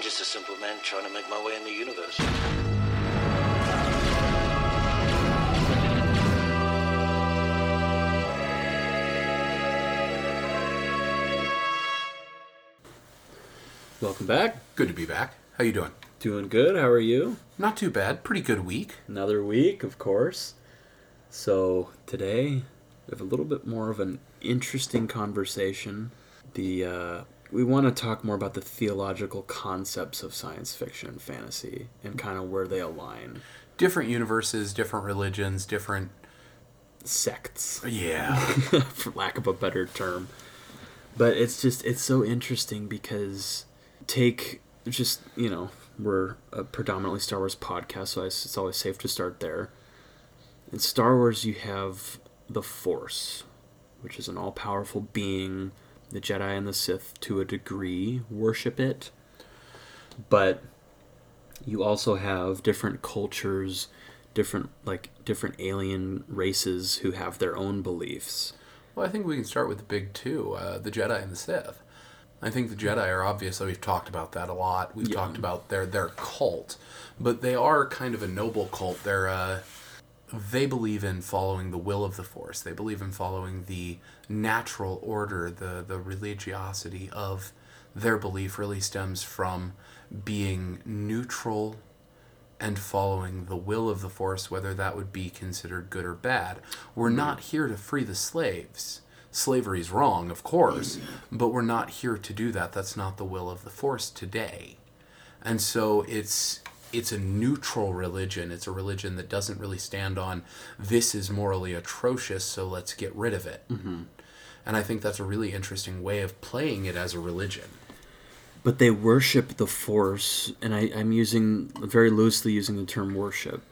I'm just a simple man trying to make my way in the universe. Welcome back. Good to be back. How you doing? Doing good. How are you? Not too bad. Pretty good week. Another week, of course. So today we have a little bit more of an interesting conversation. The uh, we want to talk more about the theological concepts of science fiction and fantasy and kind of where they align. Different universes, different religions, different Sects, yeah. for lack of a better term. But it's just it's so interesting because take just you know we're a predominantly Star Wars podcast, so it's always safe to start there. In Star Wars, you have the Force, which is an all powerful being. The Jedi and the Sith, to a degree, worship it. But you also have different cultures, different like different alien races who have their own beliefs. well, I think we can start with the big two, uh, the Jedi and the Sith. I think the Jedi are obviously we've talked about that a lot. We've Yeah. talked about their their cult, but they are kind of a noble cult. They're uh, they believe in following the will of the Force. They believe in following the natural order. The the religiosity of their belief really stems from being neutral and following the will of the Force, whether that would be considered good or bad. We're not mm-hmm. here to free the slaves. Slavery's wrong, of course, mm-hmm. but we're not here to do that. That's not the will of the Force today. And so it's it's a neutral religion. It's a religion that doesn't really stand on this is morally atrocious, so let's get rid of it. Mm-hmm. And I think that's a really interesting way of playing it as a religion. But they worship the Force, and I, I'm using very loosely using the term worship.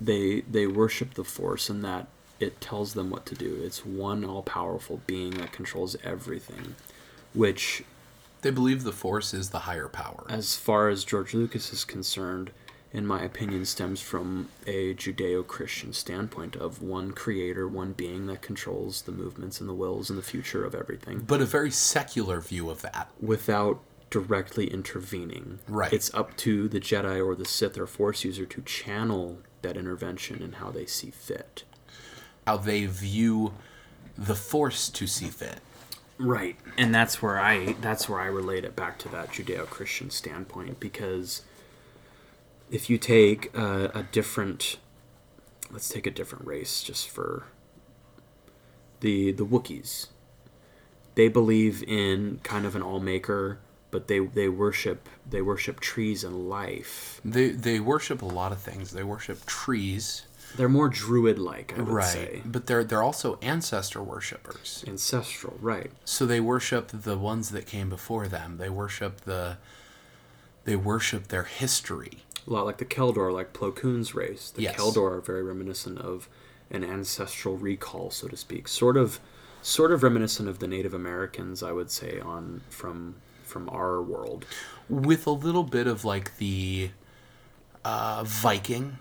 They they worship the Force, and that it tells them what to do. It's one all powerful being that controls everything, which They believe the Force is the higher power. as far as George Lucas is concerned, in my opinion, stems from a Judeo Christian standpoint of one creator, one being that controls the movements and the wills and the future of everything but a very secular view of that. without directly intervening. Right. It's up to the Jedi or the Sith or Force user to channel that intervention in how they see fit. How they view the Force to see fit. Right. And that's where I that's where I relate it back to that Judeo-Christian standpoint because if you take a, a different let's take a different race just for the the Wookiees. They believe in kind of an all-maker, but they they worship they worship trees and life. They they worship a lot of things. They worship trees, They're more druid-like, I would right? say. But they're they're also ancestor worshippers. Ancestral, right. So they worship the ones that came before them. They worship the they worship their history. a lot like the Kel Dor, like Plo Koon's race. The Yes. Kel Dor are very reminiscent of an ancestral recall, so to speak. Sort of, sort of reminiscent of the Native Americans, I would say, on from from our world. with a little bit of like the uh, Viking,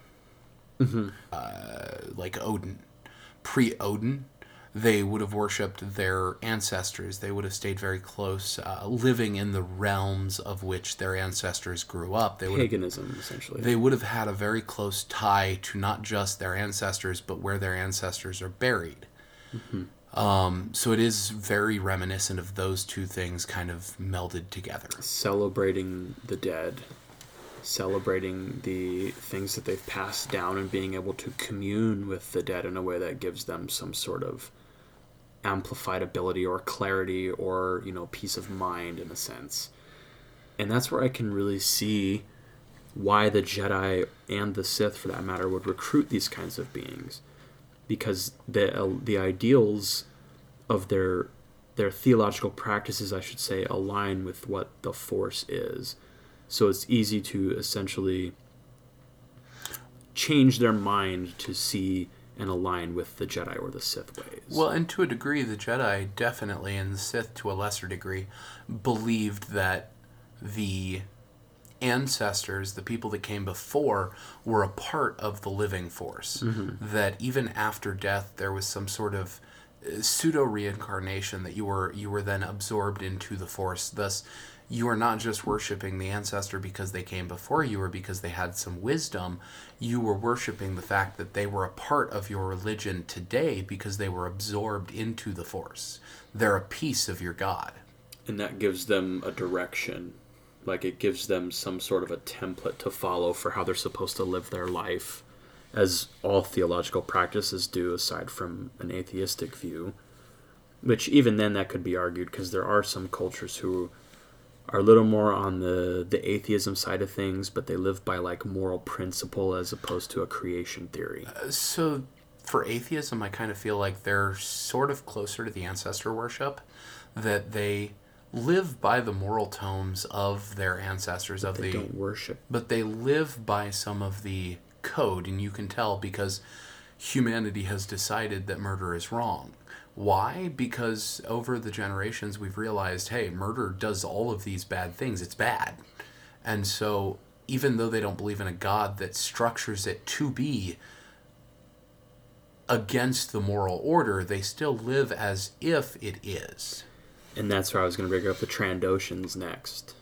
uh, like Odin, pre Odin. They would have worshipped their ancestors. They would have stayed very close, uh, living in the realms of which their ancestors grew up. They would have, Paganism, essentially. they would have had a very close tie to not just their ancestors, but where their ancestors are buried. Um, so it is very reminiscent of those two things kind of melded together. celebrating the dead, celebrating the things that they've passed down, and being able to commune with the dead in a way that gives them some sort of amplified ability or clarity or you know peace of mind in a sense. And that's where I can really see why the Jedi and the Sith, for that matter, would recruit these kinds of beings, because the uh, the ideals of their their theological practices, I should say, align with what the Force is. So it's easy to essentially change their mind to see and align with the Jedi or the Sith ways. Well, and to a degree, the Jedi definitely, and the Sith to a lesser degree, believed that the ancestors, the people that came before, were a part of the living force. Mm-hmm. That even after death, there was some sort of uh, pseudo reincarnation that you were you were then absorbed into the force thus you are not just worshiping the ancestor because they came before you or because they had some wisdom. You were worshiping the fact that they were a part of your religion today because they were absorbed into the force. They're a piece of your god. And that gives them a direction. Like it gives them some sort of a template to follow for how they're supposed to live their life as all theological practices do aside from an atheistic view. Which even then that could be argued because there are some cultures who are a little more on the the atheism side of things but they live by like moral principle as opposed to a creation theory. Uh, so for atheism i kind of feel like they're sort of closer to the ancestor worship that they live by the moral tomes of their ancestors of they the don't worship. but they live by some of the code and you can tell because humanity has decided that murder is wrong. Why? Because over the generations we've realized hey murder does all of these bad things. It's bad. And so even though they don't believe in a god that structures it to be against the moral order they still live as if it is. And that's where I was going to bring up the Trandoshans next.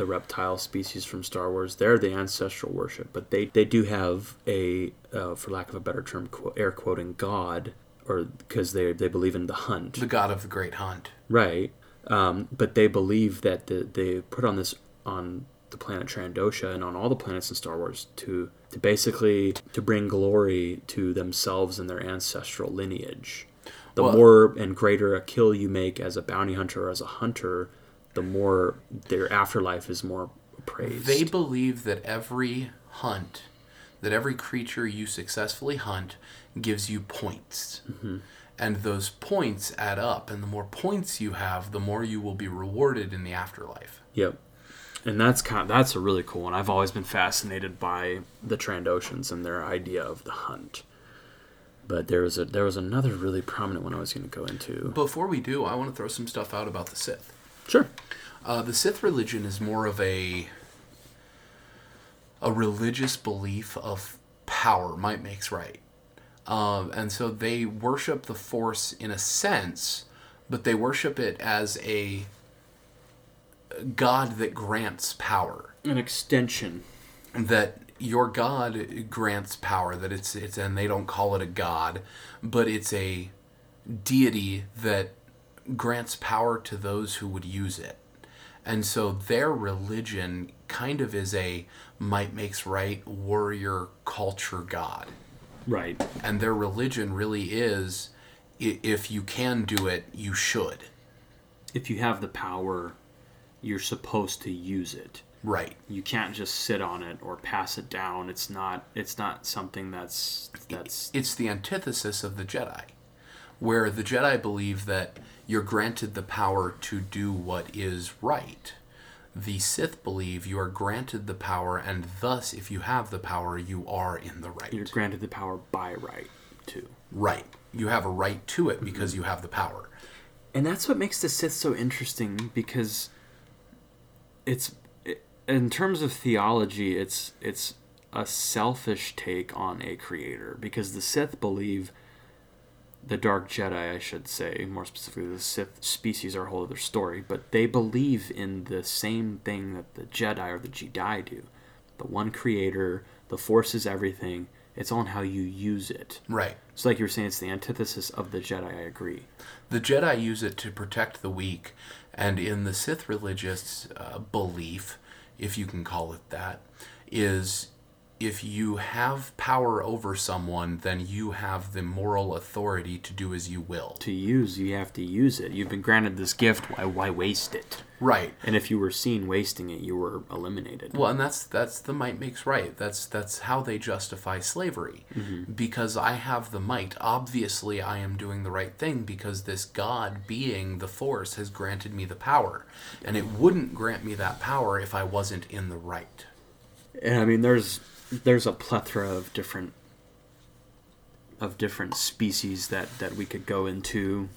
The reptile species from Star Wars. They're the ancestral worship, but they, they do have a, uh, for lack of a better term, quote, air quoting, god, or because they, they believe in the hunt. the god of the great hunt Right. Um, but they believe that the, they put on this on the planet Trandosha and on all the planets in Star Wars to to basically to bring glory to themselves and their ancestral lineage. The Well- more and greater a kill you make as a bounty hunter or as a hunter, the more their afterlife is more praised. They believe that every hunt, that every creature you successfully hunt gives you points. Mm-hmm. And those points add up. And the more points you have, the more you will be rewarded in the afterlife. Yep. And that's kind that's a really cool one. I've always been fascinated by the Trandoshans and their idea of the hunt. But there was a there was another really prominent one I was going to go into. Before we do, I want to throw some stuff out about the Sith. Sure. Uh, the Sith religion is more of a a religious belief of power. Might makes right, um, and so they worship the Force in a sense, but they worship it as a god that grants power. An extension. That your god grants power. That it's it's and they don't call it a god, but it's a deity that grants power to those who would use it. And so their religion kind of is a might makes right warrior culture god. Right. And their religion really is if you can do it, you should. If you have the power, you're supposed to use it. Right. You can't just sit on it or pass it down. It's not it's not something that's that's It's the antithesis of the Jedi, where the Jedi believe that you're granted the power to do what is right. The Sith believe you are granted the power, and thus, if you have the power, you are in the right. you're granted the power by right too. Right. You have a right to it because mm-hmm. you have the power. and that's what makes the Sith so interesting because it's in terms of theology, it's it's a selfish take on a creator because the Sith believe the Dark Jedi, I should say, more specifically, the Sith species are a whole other story, but they believe in the same thing that the Jedi or the Jedi do. The one creator, the Force is everything. It's on how you use it. Right. So, like you were saying, it's the antithesis of the Jedi. I agree. The Jedi use it to protect the weak, and in the Sith religious uh, belief, if you can call it that, is if you have power over someone, then you have the moral authority to do as you will. To use, you have to use it. You've been granted this gift. Why, why waste it? Right. And if you were seen wasting it, you were eliminated. Well, and that's that's the might makes right. That's that's how they justify slavery. Mm-hmm. Because I have the might. Obviously, I am doing the right thing because this God being the force has granted me the power. And it wouldn't grant me that power if I wasn't in the right. And I mean, there's there's a plethora of different of different species that that we could go into.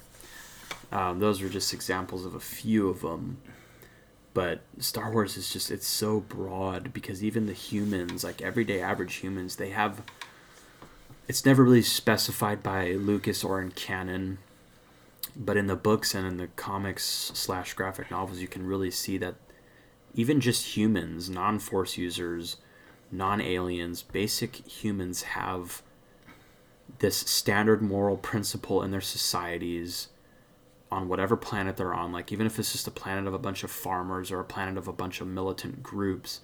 Um, those are just examples of a few of them. But Star Wars is just it's so broad because even the humans, like everyday average humans, they have it's never really specified by Lucas or in canon but in the books and in the comics slash graphic novels, you can really see that even just humans, non force users, non aliens, basic humans have this standard moral principle in their societies on whatever planet they're on. Like, even if it's just a planet of a bunch of farmers or a planet of a bunch of militant groups,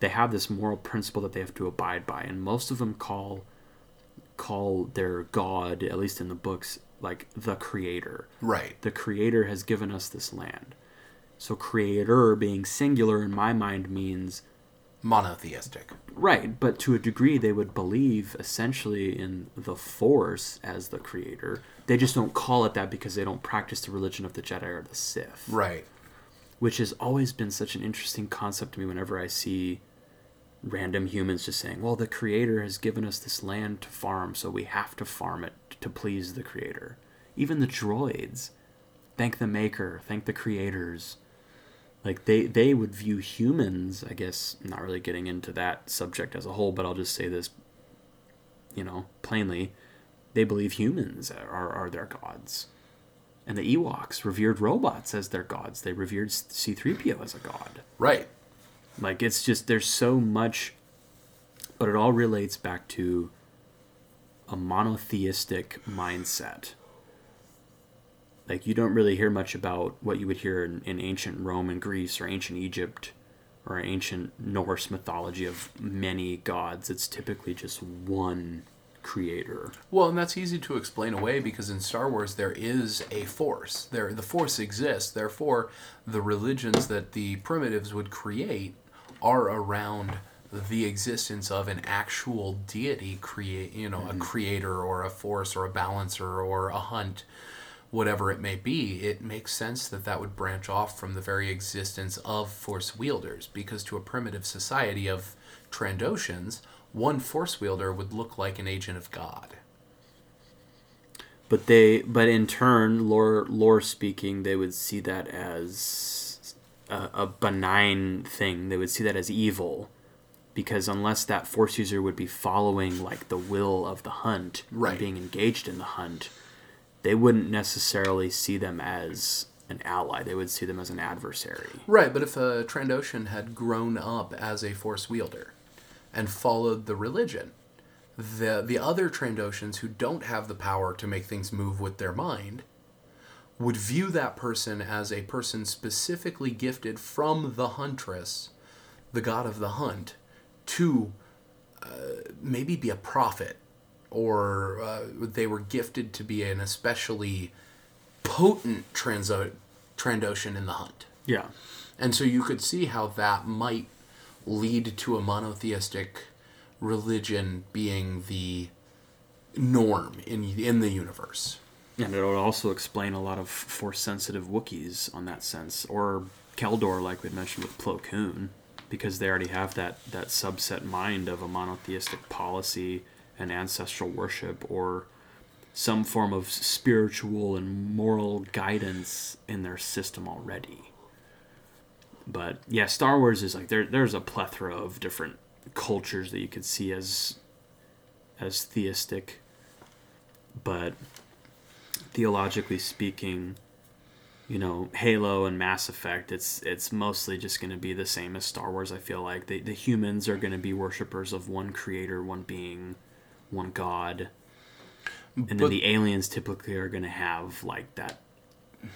they have this moral principle that they have to abide by. And most of them call call their god, at least in the books, like the creator. Right. The creator has given us this land. So creator being singular in my mind means Monotheistic. right, but to a degree they would believe essentially in the force as the creator. They just don't call it that because they don't practice the religion of the Jedi or the Sith. Right. Which has always been such an interesting concept to me whenever I see random humans just saying, "Well, the creator has given us this land to farm, so we have to farm it to please the creator." Even the droids thank the maker, thank the creators. Like they they would view humans, I guess, not really getting into that subject as a whole, but I'll just say this you know, plainly, they believe humans are, are their gods. And the Ewoks revered robots as their gods. They revered C3PO as a god. Right. Like it's just there's so much but it all relates back to a monotheistic mindset. Like you don't really hear much about what you would hear in, in ancient Rome and Greece or ancient Egypt or ancient Norse mythology of many gods. It's typically just one creator. Well, and that's easy to explain away because in Star Wars there is a force. There the force exists. Therefore, the religions that the primitives would create are around the existence of an actual deity create, you know, a mm-hmm. creator or a force or a balancer or a hunt, whatever it may be. It makes sense that that would branch off from the very existence of force wielders because to a primitive society of Trandoshans, one force wielder would look like an agent of God. But they, but in turn, lore lore speaking, they would see that as a, a benign thing. They would see that as evil, because unless that force user would be following like the will of the hunt, and Right. being engaged in the hunt, they wouldn't necessarily see them as an ally. They would see them as an adversary. Right, but if a Trandoshan had grown up as a force wielder and followed the religion, the the other Trandoshans who don't have the power to make things move with their mind would view that person as a person specifically gifted from the huntress, the god of the hunt, to uh, maybe be a prophet, or uh, they were gifted to be an especially potent transo- Trandoshan in the hunt. Yeah, And so you could see how that might lead to a monotheistic religion being the norm in in the universe. and it would also explain a lot of force sensitive Wookiees on that sense, or Kel Dor, like we mentioned with Plo Koon, because they already have that that subset mind of a monotheistic policy and ancestral worship, or some form of spiritual and moral guidance in their system already. But yeah, Star Wars is like there. There's a plethora of different cultures that you could see as as theistic, but theologically speaking, you know, Halo and Mass Effect, it's it's mostly just going to be the same as Star Wars. I feel like the the humans are going to be worshippers of one creator, one being, one god, and then the aliens typically are going to have like that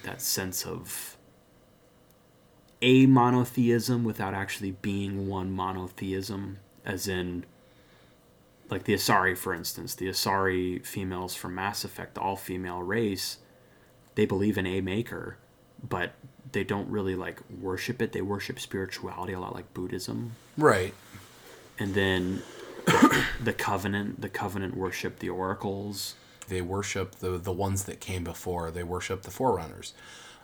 that sense of a monotheism without actually being one monotheism, as in like the Asari, for instance, the Asari females from Mass Effect, all female race, they believe in a maker, but they don't really like worship it. They worship spirituality a lot like Buddhism. Right. And then the covenant, the covenant worship the oracles, They worship the the ones that came before. They worship the forerunners.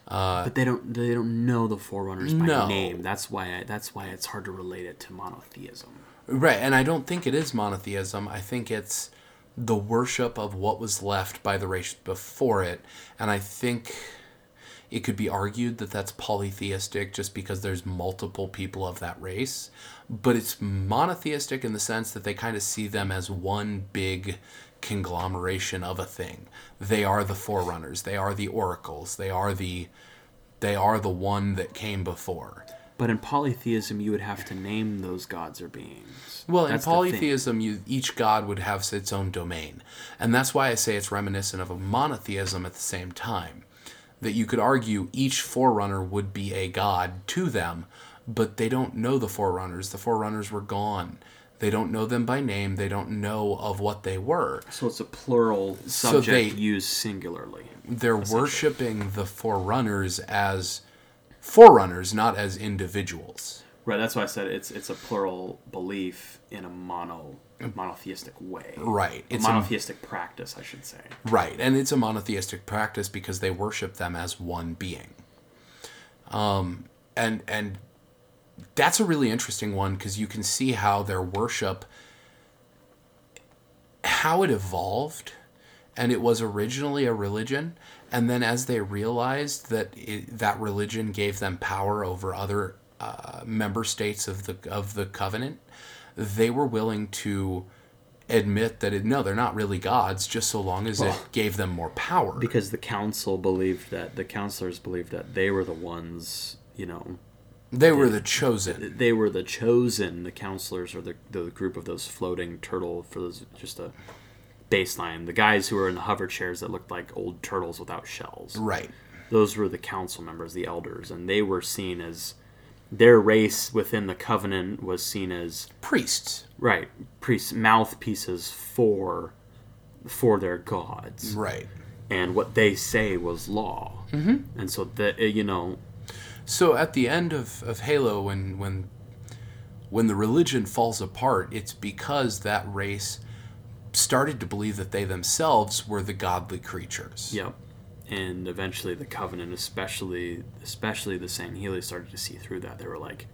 Uh, but they don't they don't know the forerunners by No. name. That's why I, that's why it's hard to relate it to monotheism. Right, and I don't think it is monotheism. I think it's the worship of what was left by the race before it, and I think it could be argued that that's polytheistic just because there's multiple people of that race, but it's monotheistic in the sense that they kind of see them as one big conglomeration of a thing. They are the forerunners. They are the oracles. They are the they are the one that came before. But in polytheism, you would have to name those gods or beings. Well, in That's thing. polytheism, you, each god would have its own domain. And that's why I say it's reminiscent of a monotheism at the same time. That you could argue each forerunner would be a god to them, but they don't know the forerunners. The forerunners were gone. They don't know them by name. They don't know of what they were. So it's a plural So subject they- used singularly. They're worshiping the forerunners as forerunners, not as individuals. Right. That's why I said it's it's a plural belief in a mono monotheistic way. Right. A It's a- monotheistic practice, I should say. Right, and it's a monotheistic practice because they worship them as one being. Um, and and that's a really interesting one because you can see how their worship, how it evolved, and it was originally a religion, and then as they realized that it, that religion gave them power over other uh, member states of the of the covenant, they were willing to admit that it, no, they're not really gods, just so long as Well- it gave them more power. Because the council believed that the counselors believed that they were the ones, you know, they were the chosen. they were the chosen. The counselors or the the group of those floating turtle for those just a baseline. The guys who were in the hover chairs that looked like old turtles without shells. Right. those were the council members, the elders, and they were seen as their race within the covenant was seen as Priests. right priests mouthpieces for for their gods, Right. and what they say was law. Mm-hmm. And so that uh, you know, So at the end of, of Halo, when when when the religion falls apart, it's because that race started to believe that they themselves were the godly creatures. yep. And eventually, the covenant, especially especially the Sangheili, started to see through that. They were like,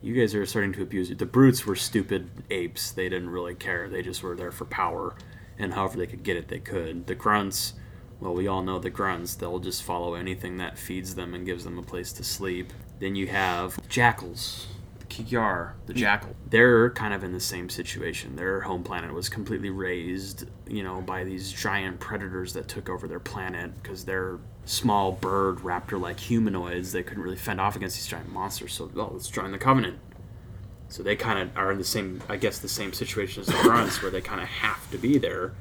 "You guys are starting to abuse it." The brutes were stupid apes. They didn't really care. They just were there for power, and however they could get it, they could. The grunts, well, we all know the grunts. They'll just follow anything that feeds them and gives them a place to sleep. Then you have jackals, Kig-Yar, the mm. jackal. They're kind of in the same situation. Their home planet was completely razed, you know, by these giant predators that took over their planet because they're small bird raptor-like humanoids. They couldn't really fend off against these giant monsters. So, well, let's join the covenant. So they kind of are in the same, I guess, the same situation as the grunts, where they kind of have to be there,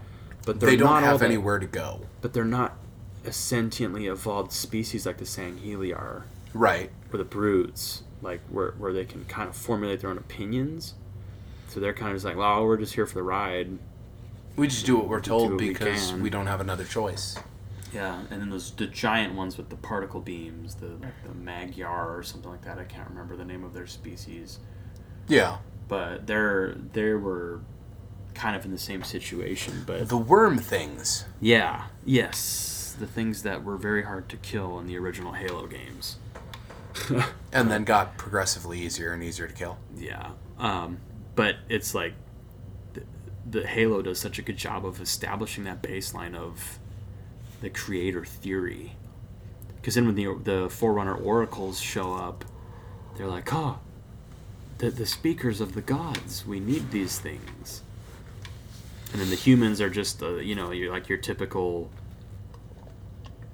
but they're They don't have that- anywhere to go. But they're not a sentiently evolved species like the Sangheili are, Right. or the brutes, like where where they can kind of formulate their own opinions. So they're kind of just like, well, we're just here for the ride. We just do what we're told we because can. we don't have another choice. Yeah, and then those the giant ones with the particle beams, the like the Magyar or something like that. I can't remember the name of their species, Yeah. but they're they were kind of in the same situation. But The worm things. yeah, yes, the things that were very hard to kill in the original Halo games. And then got progressively easier and easier to kill. Yeah, um, but it's like the, the Halo does such a good job of establishing that baseline of the creator theory. Because then when the the Forerunner oracles show up, they're like, "Oh, the the speakers of the gods. We need these things." And then the humans are just, uh, you know, you're like your typical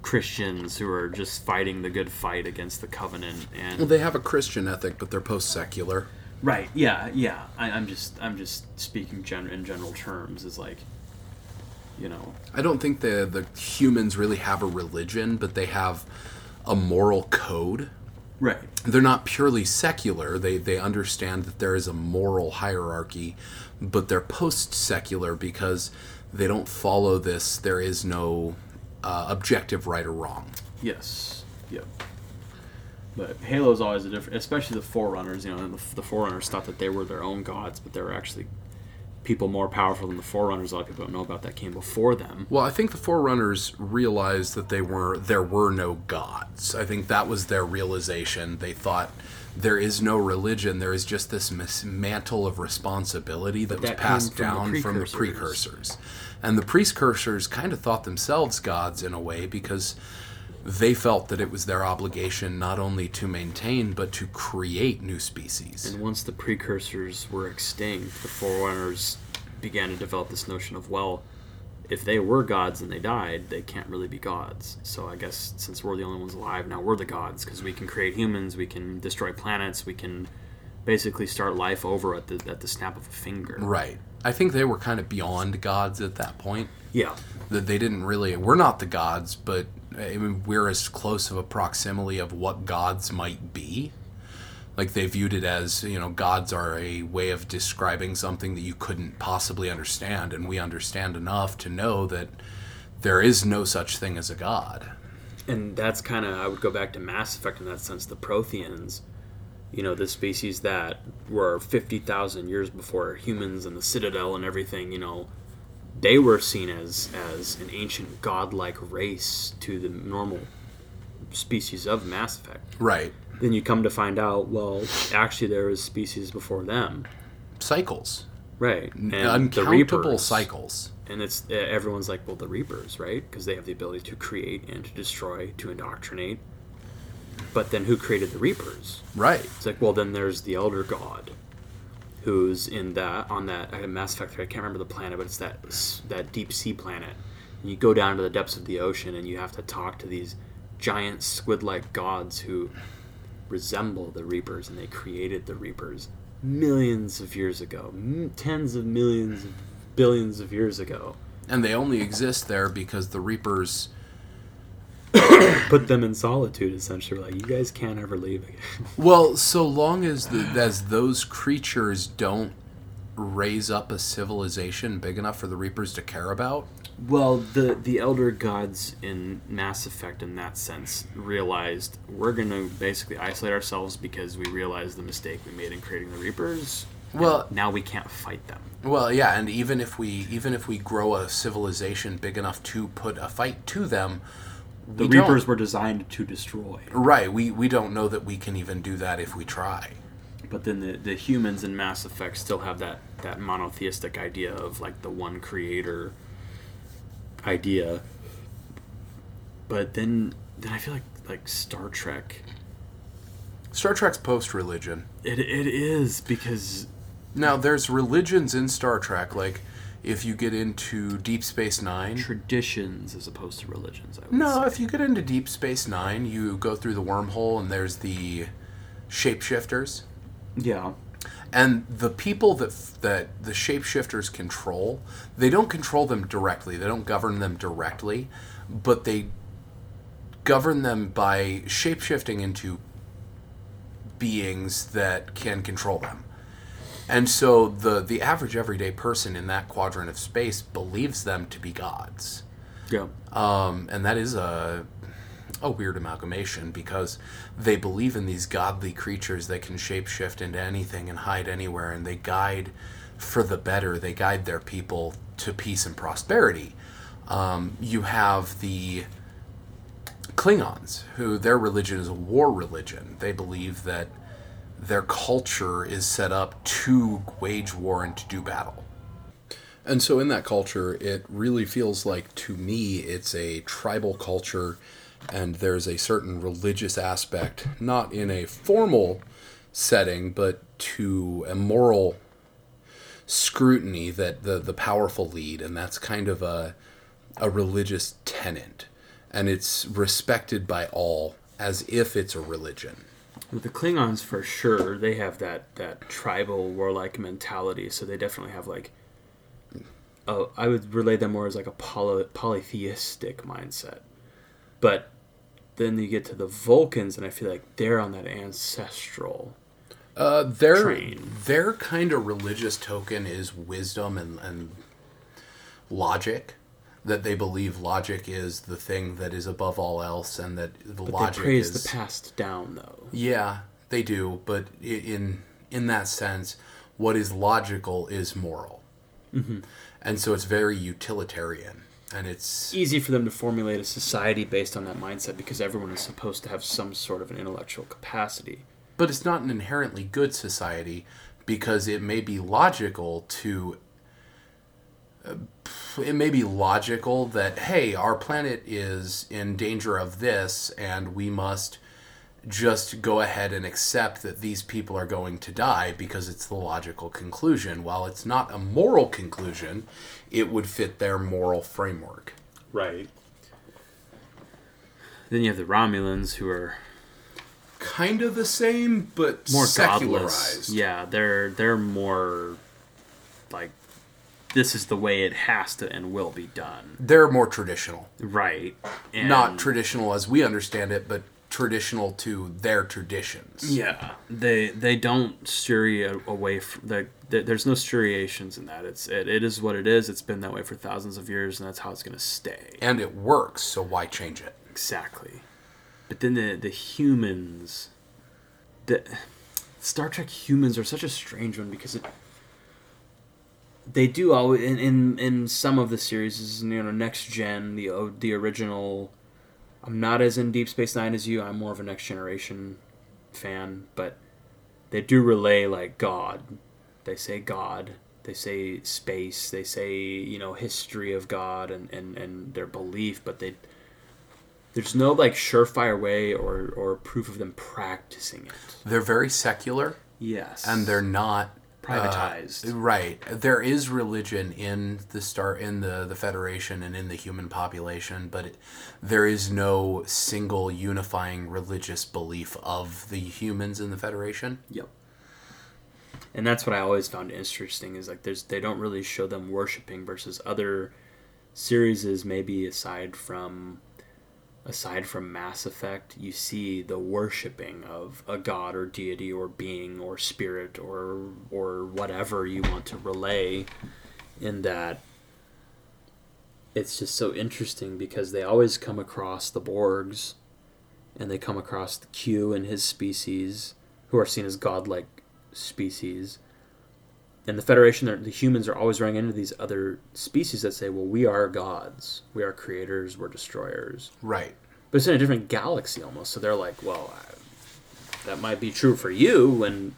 Christians who are just fighting the good fight against the covenant and Well, they have a Christian ethic, but they're post secular. Right. Yeah. Yeah. I, I'm just I'm just speaking gen- in general terms. Is like, you know, I don't think the the humans really have a religion, but they have a moral code. right. They're not purely secular. They they understand that there is a moral hierarchy, but they're post secular because they don't follow this. There is no uh, objective right or wrong. Yes. Yep. But Halo's always a different, especially the Forerunners. You know, and the, the Forerunners thought that they were their own gods, but they were actually people more powerful than the Forerunners. A lot of people don't know about that came before them. Well, I think the Forerunners realized that they were there were no gods. I think that was their realization. They thought there is no religion. There is just this mantle of responsibility that was that came passed from the down from the precursors. And the precursors kind of thought themselves gods in a way because they felt that it was their obligation not only to maintain but to create new species. And once the precursors were extinct, the Forerunners began to develop this notion of, well, if they were gods and they died, they can't really be gods. So I guess since we're the only ones alive now, we're the gods because we can create humans, we can destroy planets, we can basically start life over at the at the snap of a finger. Right. I think they were kind of beyond gods at that point. Yeah. That they didn't really. We're not the gods, but I mean, we're as close of a proximity of what gods might be. Like they viewed it as, you know, gods are a way of describing something that you couldn't possibly understand, and we understand enough to know that there is no such thing as a god. And that's kind of I would go back to Mass Effect in that sense. The Protheans, you know, the species that were fifty thousand years before humans and the Citadel and everything. You know, they were seen as as an ancient godlike race to the normal species of Mass Effect. Right. Then you come to find out, well, actually there was species before them, Cycles. right? And Uncountable cycles. and it's everyone's like, well, the Reapers, right? Because they have the ability to create and to destroy, to indoctrinate. But then who created the Reapers? Right. It's like, well, then there's the Elder God, who's in that on that uh, Mass Effect. I can't remember the planet, but it's that that deep sea planet. And you go down to the depths of the ocean, and you have to talk to these giant squid-like gods who resemble the Reapers, and they created the Reapers millions of years ago, m- tens of millions, of billions of years ago. And they only exist there because the Reapers Put them in solitude, essentially. Like you guys can't ever leave again. Well, so long as the, as those creatures don't raise up a civilization big enough for the Reapers to care about, Well, the the elder gods in Mass Effect, in that sense, realized we're gonna basically isolate ourselves because we realized the mistake we made in creating the Reapers. Well- now we can't fight them. well, yeah, and even if we even if we grow a civilization big enough to put a fight to them, The we Reapers don't- were designed to destroy, right? We we don't know that we can even do that if we try. but then the the humans in Mass Effect still have that that monotheistic idea of like the one creator idea. But then then I feel like like Star Trek. Star Trek's post religion. It it is because Now, there's religions in Star Trek, like if you get into Deep Space Nine. traditions as opposed to religions. I would No, say. if you get into Deep Space Nine, you go through the wormhole and there's the shapeshifters. Yeah. And the people that that the shapeshifters control, they don't control them directly. They don't govern them directly, but they govern them by shapeshifting into beings that can control them. And so the the average everyday person in that quadrant of space believes them to be gods. Yeah. Um, and that is a a weird amalgamation because they believe in these godly creatures that can shapeshift into anything and hide anywhere, and they guide for the better. They guide their people to peace and prosperity. Um, you have the Klingons, who their religion is a war religion. They believe that their culture is set up to wage war and to do battle. And so, in that culture, it really feels like to me it's a tribal culture, and there's a certain religious aspect, not in a formal setting, but to a moral scrutiny that the, the powerful lead, and that's kind of a, a religious tenet. And it's respected by all as if it's a religion. With the Klingons, for sure, they have that that tribal warlike mentality. So they definitely have like. Oh, I would relate them more as like a poly, polytheistic mindset, but then you get to the Vulcans, and I feel like they're on that ancestral. Uh, their Train. their kind of religious token is wisdom and, and logic. That they believe logic is the thing that is above all else, and that the But logic they praise is the past down, though. Yeah, they do, but in in that sense, what is logical is moral, mm-hmm. and so it's very utilitarian, and it's Easy for them to formulate a society based on that mindset because everyone is supposed to have some sort of an intellectual capacity. but it's not an inherently good society because it may be logical to uh, it may be logical that hey our planet is in danger of this and we must just go ahead and accept that these people are going to die because it's the logical conclusion. While it's not a moral conclusion, it would fit their moral framework. Right. Then you have the Romulans who are Kind of the same, but more secularized. godless. Yeah, they're they're more like this is the way it has to and will be done. They're more traditional. Right. And Not traditional as we understand it, but traditional to their traditions. Yeah, they they don't stray away from the, the. There's no striations in that. It's it, it is what it is. It's been that way for thousands of years, and that's how it's gonna stay. And it works, so why change it? Exactly. But then the the humans, the Star Trek humans are such a strange one because it. They do always in, in in some of the series, is you know, next gen, the uh, the original. I'm not as in Deep Space Nine as you. I'm more of a Next Generation fan, but they do relay like God. They say God. They say space. They say you know history of God and and and their belief, but they there's no like surefire way or or proof of them practicing it. They're very secular, Yes, and they're not uh, Privatized. right. There is religion in the star in the the Federation and in the human population, but it, there is no single unifying religious belief of the humans in the Federation. Yep. And that's what I always found interesting is like there's they don't really show them worshiping versus other series is maybe aside from aside from Mass Effect, you see the worshiping of a god or deity or being or spirit or or whatever you want to relay in that it's just so interesting because they always come across the Borgs and they come across the Q and his species who are seen as godlike species. And the Federation, the humans are always running into these other species that say, well, we are gods. We are creators, we're destroyers. Right. But it's in a different galaxy almost. So they're like, well, I, that might be true for you. And,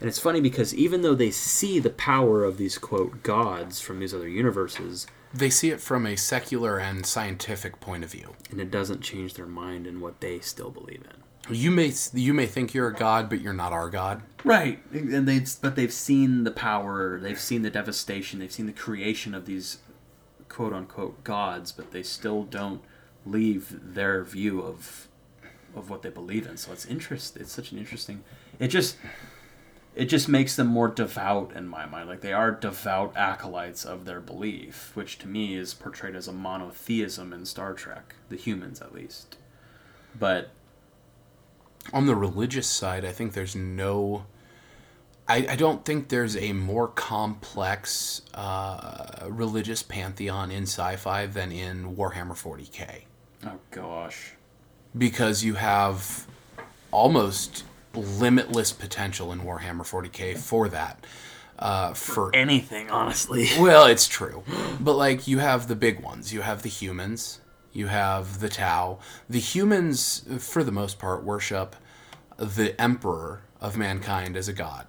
and it's funny because even though they see the power of these, quote, gods from these other universes, They see it from a secular and scientific point of view. and it doesn't change their mind in what they still believe in. You may you may think you're a god, but you're not our god. Right, and they but they've seen the power, they've seen the devastation, they've seen the creation of these quote unquote gods, but they still don't leave their view of of what they believe in. So it's interest. It's such an interesting. It just it just makes them more devout in my mind. Like they are devout acolytes of their belief, which to me is portrayed as a monotheism in Star Trek, the humans at least. But On the religious side, I think there's no. I, I don't think there's a more complex uh, religious pantheon in sci-fi than in Warhammer 40k, oh gosh. because you have almost limitless potential in Warhammer 40k for that. Uh, for Anything, honestly. Well, it's true. But like you have the big ones. You have the humans. You have the Tau. The humans, for the most part, worship the emperor of mankind as a god.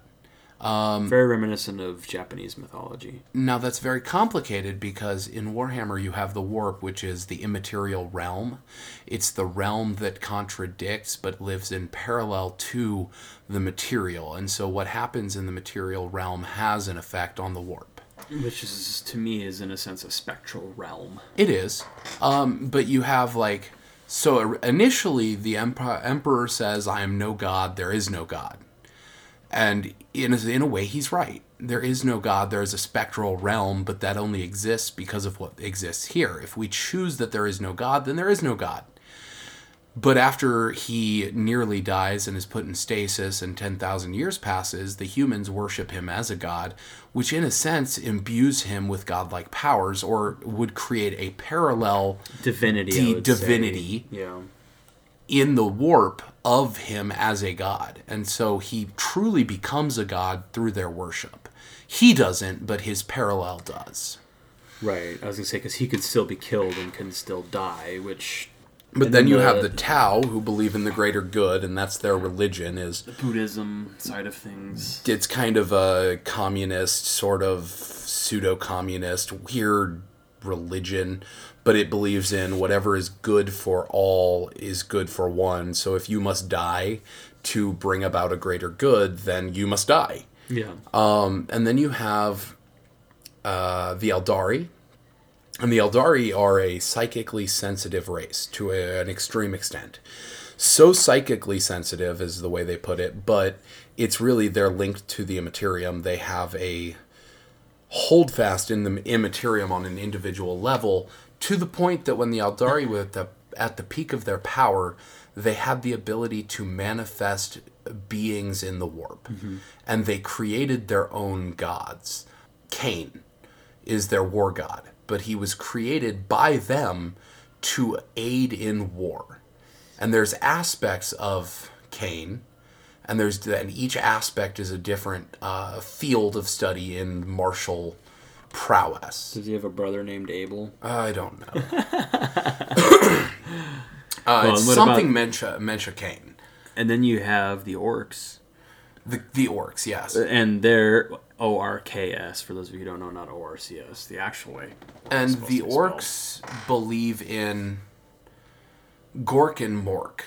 Um, very reminiscent of Japanese mythology. Now that's very complicated because in Warhammer you have the warp, which is the immaterial realm. It's the realm that contradicts but lives in parallel to the material. And so what happens in the material realm has an effect on the warp. Which is, to me, is in a sense a spectral realm. It is. Um, but you have like so initially the emperor, emperor says, "I am no god. There is no god," and in in a way, he's right. There is no god. There is a spectral realm, but that only exists because of what exists here. If we choose that there is no god, then there is no god. But after he nearly dies and is put in stasis and 10,000 years passes, the humans worship him as a god, which in a sense imbues him with godlike powers or would create a parallel Divinity. The I would say. divinity. Yeah. in the warp of him as a god. And so he truly becomes a god through their worship. He doesn't, but his parallel does. Right. I was gonna say because he could still be killed and can still die, which. But then you the have the Tau who believe in the greater good and that's their religion is Buddhism side of things. it's kind of a communist sort of pseudo communist weird religion, but it believes in whatever is good for all is good for one. So if you must die to bring about a greater good, then you must die. Yeah. Um, and then you have uh, the Eldari. And the Eldari are a psychically sensitive race to a, an extreme extent. So psychically sensitive is the way they put it, but it's really they're linked to the Immaterium. They have a holdfast in the Immaterium on an individual level to the point that when the Eldari were at the, at the peak of their power, they had the ability to manifest beings in the warp. Mm-hmm. And they created their own gods. Khaine is their war god, but he was created by them to aid in war. And there's aspects of Khaine, and there's and each aspect is a different uh, field of study in martial prowess. Does he have a brother named Abel? I don't know. uh, Well, it's something about- Mencha Mencha Khaine. And then you have the Orks, The the Orks, yes. and they're O R K S for those of you who don't know, not O R C S, the actual way. and the to Orks believe in Gork and Mork,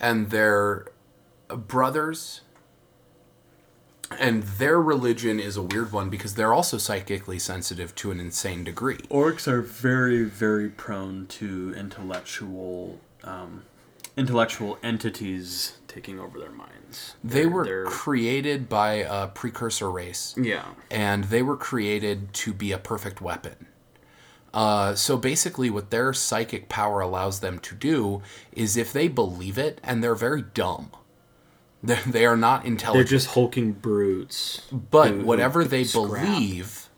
and they're brothers. And their religion is a weird one because they're also psychically sensitive to an insane degree. Orks are very, very prone to intellectual, um, intellectual entities taking over their minds. They They're- were they're- created by a precursor race. yeah. and they were created to be a perfect weapon. Uh, so basically, what their psychic power allows them to do is if they believe it, and they're very dumb, they're, they are not intelligent. They're just hulking brutes. but who- who whatever they scrap. believe,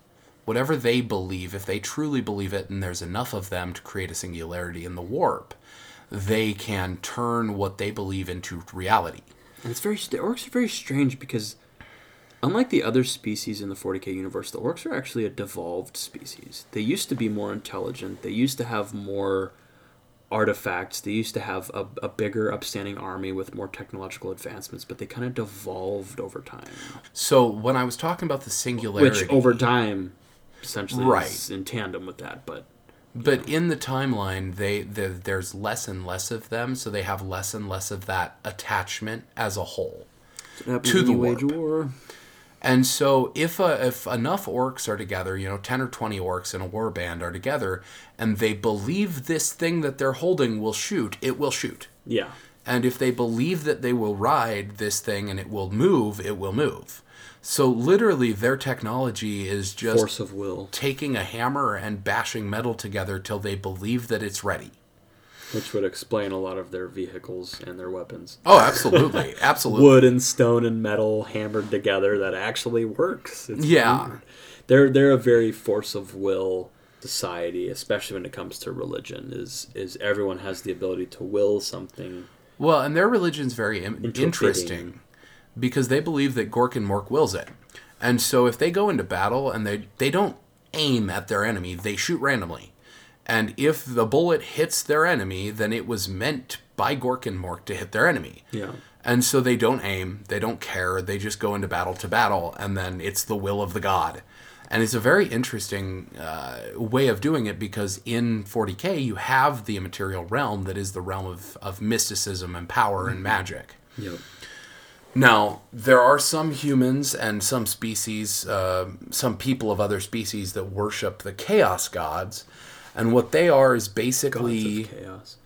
whatever they believe, if they truly believe it, and there's enough of them to create a singularity in the warp, they can turn what they believe into reality. And it's very the Orks are very strange because unlike the other species in the 40k universe, the Orks are actually a devolved species. They used to be more intelligent. They used to have more artifacts. They used to have a, a bigger upstanding army with more technological advancements, but they kind of devolved over time. So when I was talking about the singularity, Which over time essentially Right. is in tandem with that, but But in the timeline, they the, there's less and less of them, so they have less and less of that attachment as a whole. To the warp. war. And so, if uh, if enough Orks are together, you know, ten or twenty Orks in a war band are together, and they believe this thing that they're holding will shoot, it will shoot. Yeah. And if they believe that they will ride this thing and it will move, it will move. So literally, their technology is just Force of will, taking a hammer and bashing metal together till they believe that it's ready. which would explain a lot of their vehicles and their weapons. Oh, absolutely, absolutely. wood and stone and metal hammered together that actually works. It's Yeah. weird. They're they're a very force of will society, especially when it comes to religion. Is is everyone has the ability to will something? Well, and their religion's very Im- interesting because they believe that Gork and Mork wills it. And so if they go into battle and they they don't aim at their enemy, they shoot randomly. And if the bullet hits their enemy, then it was meant by Gork and Mork to hit their enemy. Yeah. And so they don't aim, they don't care, they just go into battle to battle, and then it's the will of the god. And it's a very interesting uh, way of doing it because in 40k you have the immaterial realm that is the realm of, of mysticism and power and magic. Yep. Now, there are some humans and some species, uh, some people of other species that worship the chaos gods. And what they are is basically chaos.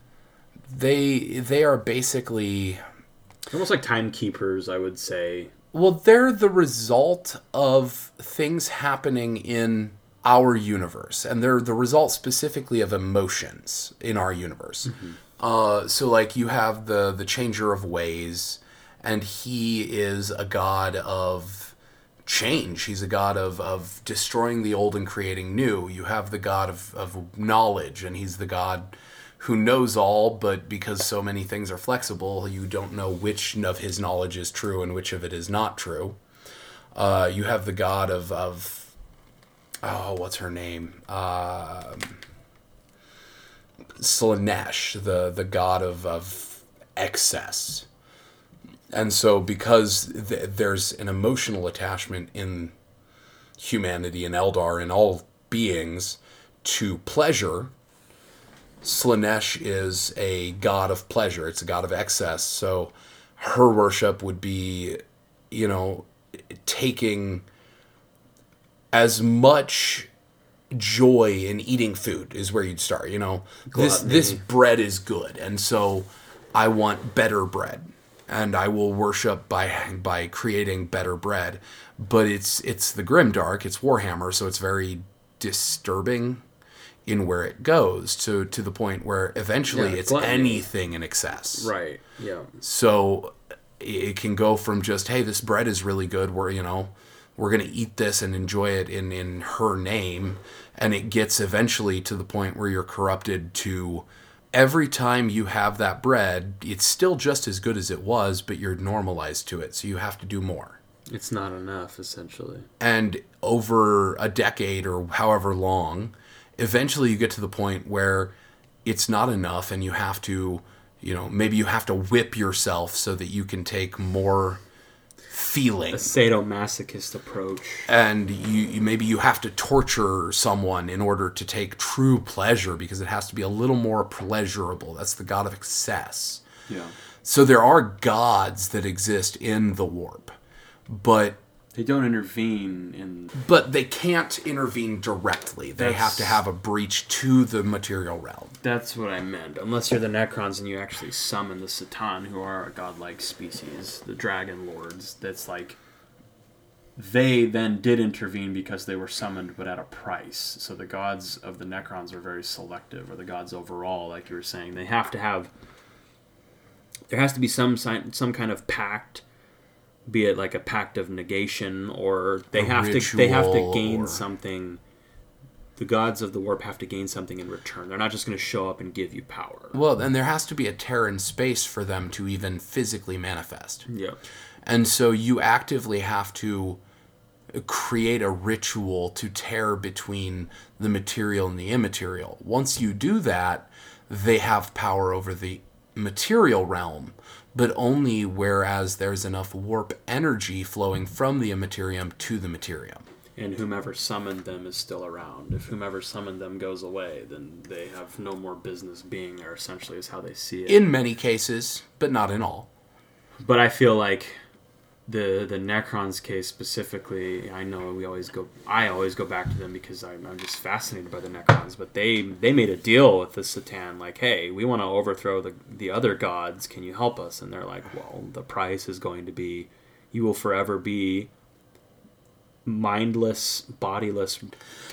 they they are basically Almost like timekeepers, I would say. Well, they're the result of things happening in our universe, and they're the result specifically of emotions in our universe. Uh, so, like, you have the the changer of ways, and he is a god of change. He's a god of of destroying the old and creating new. You have the god of of knowledge, and he's the god who knows all, but because so many things are flexible, you don't know which of his knowledge is true and which of it is not true. Uh, you have the god of, of oh, what's her name? Um, Slaanesh, the the god of of excess. And so, because th- there's an emotional attachment in humanity and Eldar and all beings to pleasure. Slaanesh is a god of pleasure. It's a god of excess. So her worship would be, you know, taking as much joy in eating food is where you'd start. You know, this this bread is good, and so I want better bread, and I will worship by by creating better bread. But it's it's the grim dark. it's Warhammer, so it's very disturbing in where it goes to to the point where eventually Yeah, it's gluttony. anything in excess. Right. Yeah. So it can go from just hey, this bread is really good. We're you know we're gonna eat this and enjoy it in in her name, and it gets eventually to the point where you're corrupted to every time you have that bread, it's still just as good as it was, but you're normalized to it, so you have to do more. It's not enough, essentially. And over a decade or however long, eventually you get to the point where it's not enough and you have to, you know, maybe you have to whip yourself so that you can take more feeling. A sadomasochist approach. And you, you maybe you have to torture someone in order to take true pleasure because it has to be a little more pleasurable. That's the god of excess. Yeah. So there are gods that exist in the warp, but They don't intervene in. but they can't intervene directly. They have to have a breach to the material realm. That's what I meant. Unless you're the Necrons and you actually summon the C'tan, who are a godlike species, the Dragon Lords. That's like. They then did intervene because they were summoned, but at a price. So the gods of the Necrons are very selective, or the gods overall, like you were saying. They have to have. There has to be some sign, some kind of pact, be it like a pact of negation, or they A have to they have to gain or- something the gods of the warp have to gain something in return. They're not just going to show up and give you power. Well, and there has to be a Terran space for them to even physically manifest. Yeah. And so you actively have to uh, create a ritual to tear between the material and the immaterial. Once you do that, they have power over the material realm, but only whereas there's enough warp energy flowing from the immaterium to the materium. And whomever summoned them is still around. If whomever summoned them goes away, then they have no more business being there, essentially, is how they see it. In many cases, but not in all. but I feel like the the Necrons case specifically, I know we always go I always go back to them because I'm, I'm just fascinated by the Necrons, but they they made a deal with the C'tan like, "Hey, we want to overthrow the the other gods. Can you help us?" And they're like, "Well, the price is going to be you will forever be mindless, bodiless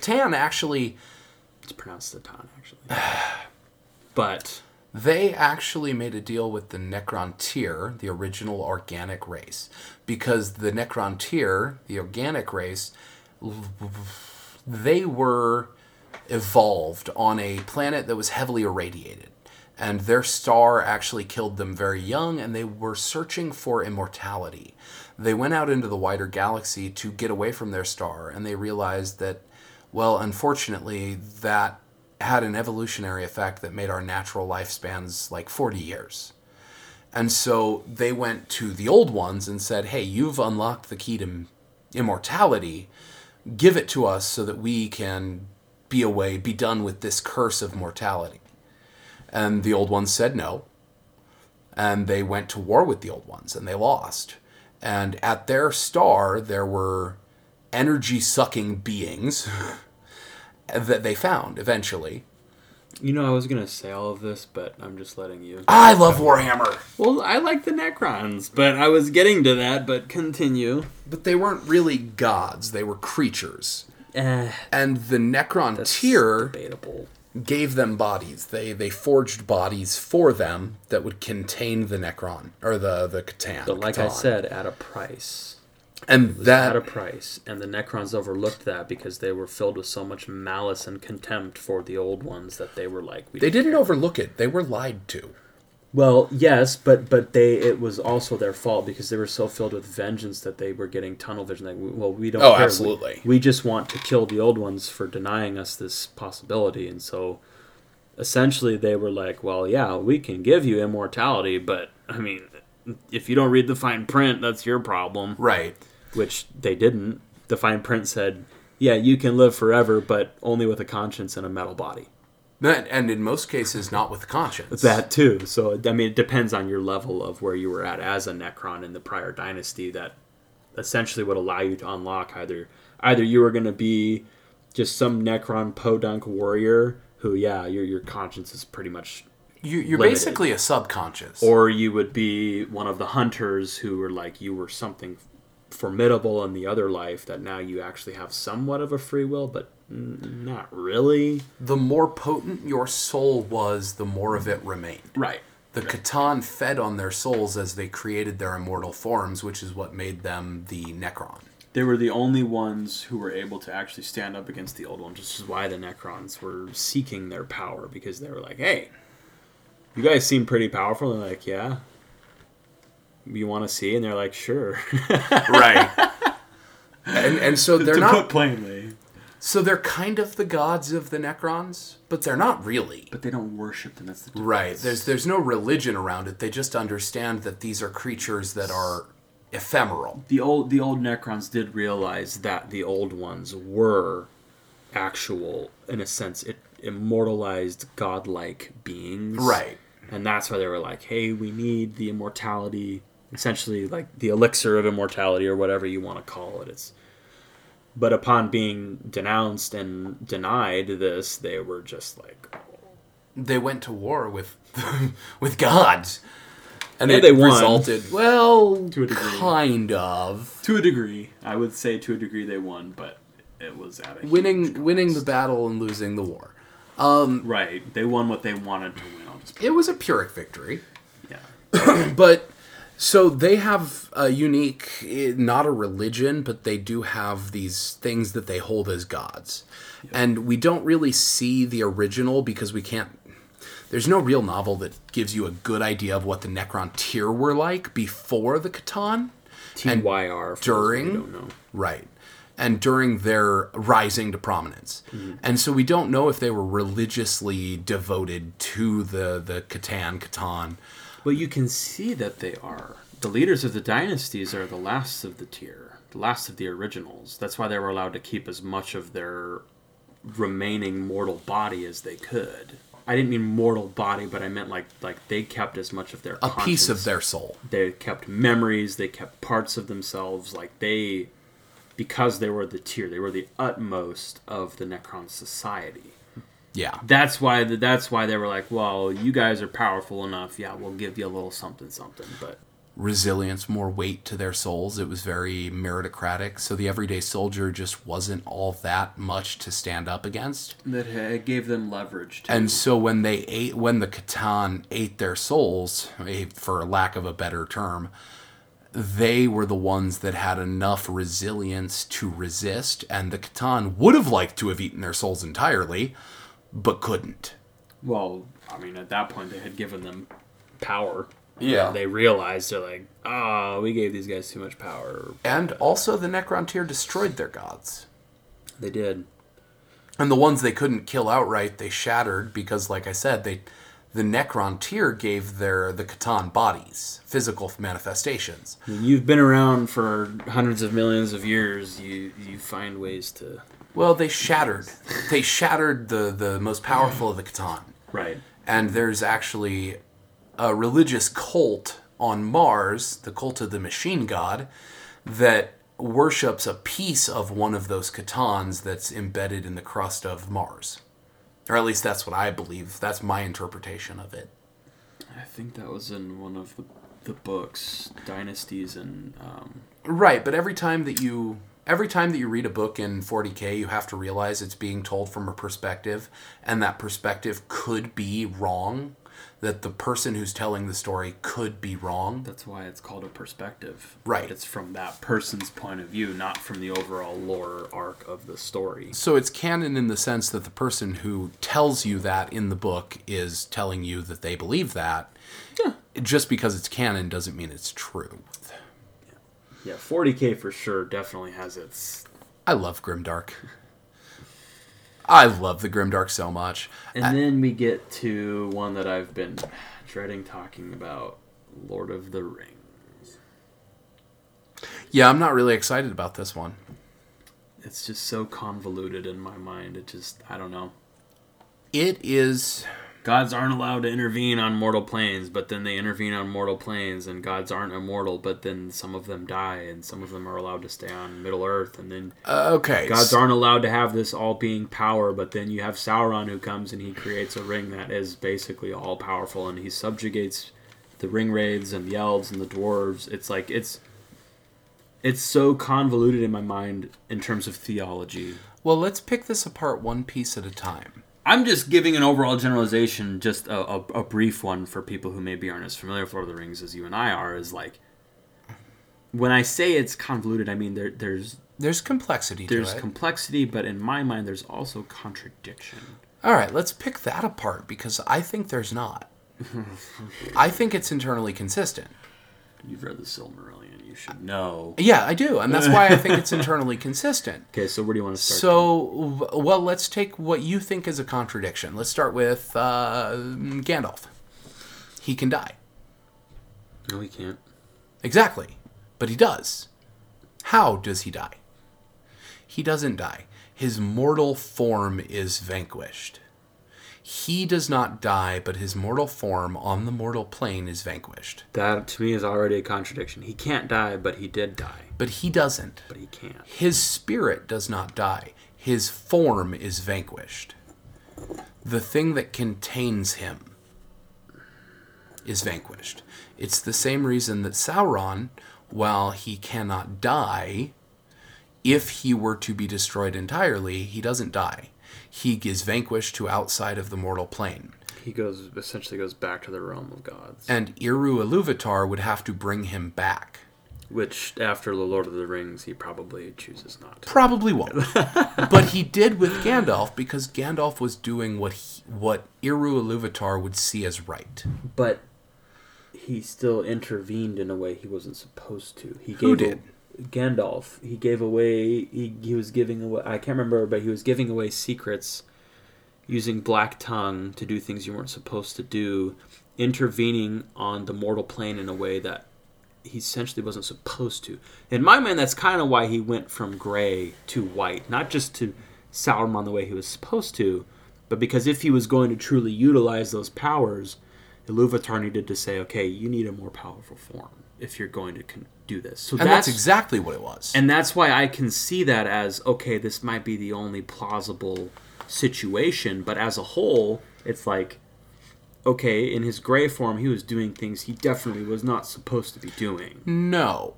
Tan actually It's pronounced the Tan actually. but They actually made a deal with the Necrontyr, the original organic race, because the Necrontyr, the organic race, they were evolved on a planet that was heavily irradiated. And their star actually killed them very young, and they were searching for immortality. They went out into the wider galaxy to get away from their star, and they realized that, well, unfortunately, that had an evolutionary effect that made our natural lifespans like 40 years. And so they went to the old ones and said, hey, you've unlocked the key to immortality. Give it to us so that we can be away, be done with this curse of mortality. And the old ones said no. And they went to war with the old ones and they lost. And at their star, there were energy sucking beings that they found eventually. you know, I was gonna say all of this, but I'm just letting you. I love Warhammer. Well, I like the Necrons, but I was getting to that. But continue. But they weren't really gods, they were creatures. Eh, And the Necron that's tier debatable. gave them bodies. They they forged bodies for them that would contain the Necron or the the C'tan. But like I said, at a price. And that. At a price, and the Necrons overlooked that because they were filled with so much malice and contempt for the old ones that they were like, we they didn't overlook it. They were lied to. Well, yes, but but they it was also their fault because they were so filled with vengeance that they were getting tunnel vision. Like, well, we don't. Oh, care. We- absolutely. We, just want to kill the old ones for denying us this possibility, and so essentially they were like, well, yeah, we can give you immortality, but I mean, if you don't read the fine print, that's your problem. Right. Which they didn't. The fine print said yeah, you can live forever, but only with a conscience and a metal body. And in most cases, not with conscience. That too. So I mean, it depends on your level of where you were at as a Necron in the prior dynasty. That essentially would allow you to unlock either either you were going to be just some Necron podunk warrior who, yeah, your your conscience is pretty much, You, you're basically a subconscious. or you would be one of the hunters who were like you were something formidable in the other life that now you actually have somewhat of a free will, but mm, not really. the more potent your soul was, the more of it remained. Right. The C'tan fed on their souls as they created their immortal forms, which is what made them the Necron. They were the only ones who were able to actually stand up against the old ones, which is why the Necrons were seeking their power because they were like, "Hey, you guys seem pretty powerful." And they're like, "Yeah, you want to see?" And they're like, "Sure." Right. and and so they're to not put plainly, so they're kind of the gods of the Necrons, but they're not really. but they don't worship them. That's the Right. There's there's no religion around it. They just understand that these are creatures that are ephemeral. the old the old Necrons did realize that the old ones were actual, in a sense, it immortalized godlike beings. Right. And that's why they were like, "Hey, we need the immortality, essentially like the elixir of immortality or whatever you want to call it." It's but upon being denounced and denied this, they were just like, They went to war with with gods. And Yeah, they won. resulted well To a degree. kind of to a degree, I would say to a degree they won, but it was at a winning winning the battle and losing the war. Um, right. They won what they wanted to win. It was a Pyrrhic victory. yeah. but so they have a unique not a religion but they do have these things that they hold as gods. And we don't really see the original because we can't there's no real novel that gives you a good idea of what the Necrontyr were like before the C'tan. TYR during- don't know. right. And during their rising to prominence. Mm-hmm. And so we don't know if they were religiously devoted to the the C'tan C'tan But you can see that they are. The leaders of the dynasties are the last of the tier, the last of the originals. That's why they were allowed to keep as much of their remaining mortal body as they could. I didn't mean mortal body, but I meant like like they kept as much of their a piece of their soul they kept memories, they kept parts of themselves, like they because they were the tier, they were the utmost of the Necron society. Yeah That's why that's why they were like, well, you guys are powerful enough. Yeah, we'll give you a little something, something. But resilience, more weight to their souls. It was very meritocratic. So the everyday soldier just wasn't all that much to stand up against. that it gave them leverage. Too. And so when they ate, when the C'tan ate their souls, for lack of a better term, they were the ones that had enough resilience to resist. And the C'tan would have liked to have eaten their souls entirely, but couldn't. well, I mean, at that point, they had given them power. Yeah. They realized they're like, oh, we gave these guys too much power. And also, the Necrontyr destroyed their gods. They did. And the ones they couldn't kill outright, they shattered because, like I said, they the Necrontyr gave their the C'tan bodies physical manifestations. You've been around for hundreds of millions of years. You you find ways to Well, they shattered. They shattered the the most powerful of the C'tan. right. And there's actually a religious cult on Mars, the cult of the machine god, that worships a piece of one of those C'tans that's embedded in the crust of Mars. Or at least that's what I believe. That's my interpretation of it. I think that was in one of the the books, Dynasties and um, Right, but every time that you every time that you read a book in 40K, you have to realize it's being told from a perspective and that perspective could be wrong, that the person who's telling the story could be wrong. That's why it's called a perspective. Right. It's from that person's point of view, not from the overall lore arc of the story. So it's canon in the sense that the person who tells you that in the book is telling you that they believe that. Yeah. Just because it's canon doesn't mean it's true. Yeah, 40k for sure definitely has its. I love Grimdark. I love the Grimdark so much. And then we get to one that I've been dreading talking about Lord of the Rings. Yeah, I'm not really excited about this one. it's just so convoluted in my mind. It just I don't know. It is Gods aren't allowed to intervene on mortal planes, but then they intervene on mortal planes, and gods aren't immortal, but then some of them die, and some of them are allowed to stay on Middle Earth, and then uh, okay. gods aren't allowed to have this all being power, but then you have Sauron who comes and he creates a ring that is basically all powerful, and he subjugates the ring wraiths and the elves and the dwarves. It's like it's it's so convoluted in my mind in terms of theology. Well, let's pick this apart one piece at a time. I'm just giving an overall generalization, just a, a, a brief one for people who maybe aren't as familiar with Lord of the Rings as you and I are. Is like when I say it's convoluted, I mean there, there's There's complexity there's to it. complexity, but in my mind, there's also contradiction. All right, let's pick that apart because I think there's not. I think it's internally consistent. You've read the Silmarillion, you should know. Yeah, I do, and that's why I think it's internally consistent. Okay, so where do you want to start? So, w- well, let's take what you think is a contradiction. Let's start with uh, Gandalf. He can die. no, he can't. Exactly. But he does. How does he die? He doesn't die. His mortal form is vanquished. He does not die, but his mortal form on the mortal plane is vanquished. That to me is already a contradiction. He can't die, but he did die. But he doesn't. But he can't. His spirit does not die. His form is vanquished. The thing that contains him is vanquished. It's the same reason that Sauron, while he cannot die, if he were to be destroyed entirely, he doesn't die. He is vanquished to outside of the mortal plane. He goes essentially goes back to the realm of gods. And Eru Iluvatar would have to bring him back. Which after the Lord of the Rings he probably chooses not to. Probably won't. but he did with Gandalf because Gandalf was doing what he, what Eru Iluvatar would see as right. But he still intervened in a way he wasn't supposed to. He Who gave did? Gandalf. He gave away. He, he was giving away. I can't remember, but he was giving away secrets, using Black Tongue to do things you weren't supposed to do, intervening on the mortal plane in a way that he essentially wasn't supposed to. In my mind, that's kind of why he went from gray to white, not just to Sauron the way he was supposed to, but because if he was going to truly utilize those powers, Iluvatar needed to say, okay, you need a more powerful form if you're going to con- do this. So And that's, exactly what it was. and that's why I can see that as okay, this might be the only plausible situation, but as a whole, it's like okay, in his gray form, he was doing things he definitely was not supposed to be doing. no.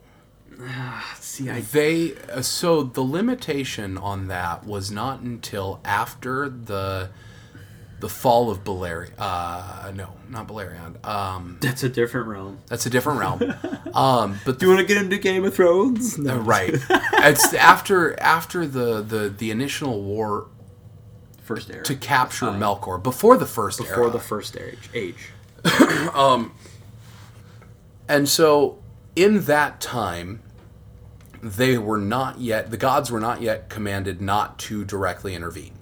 See, I They uh, so the limitation on that was not until after the the fall of Balerion. Uh, no, not Balerion. Um, that's a different realm. that's a different realm. Um, but Do you want to get into Game of Thrones? No. Uh, right. it's after after the, the the initial war First era. to capture Melkor before the first before era. the first age. Age. and so in that time they were not yet the gods were not yet commanded not to directly intervene.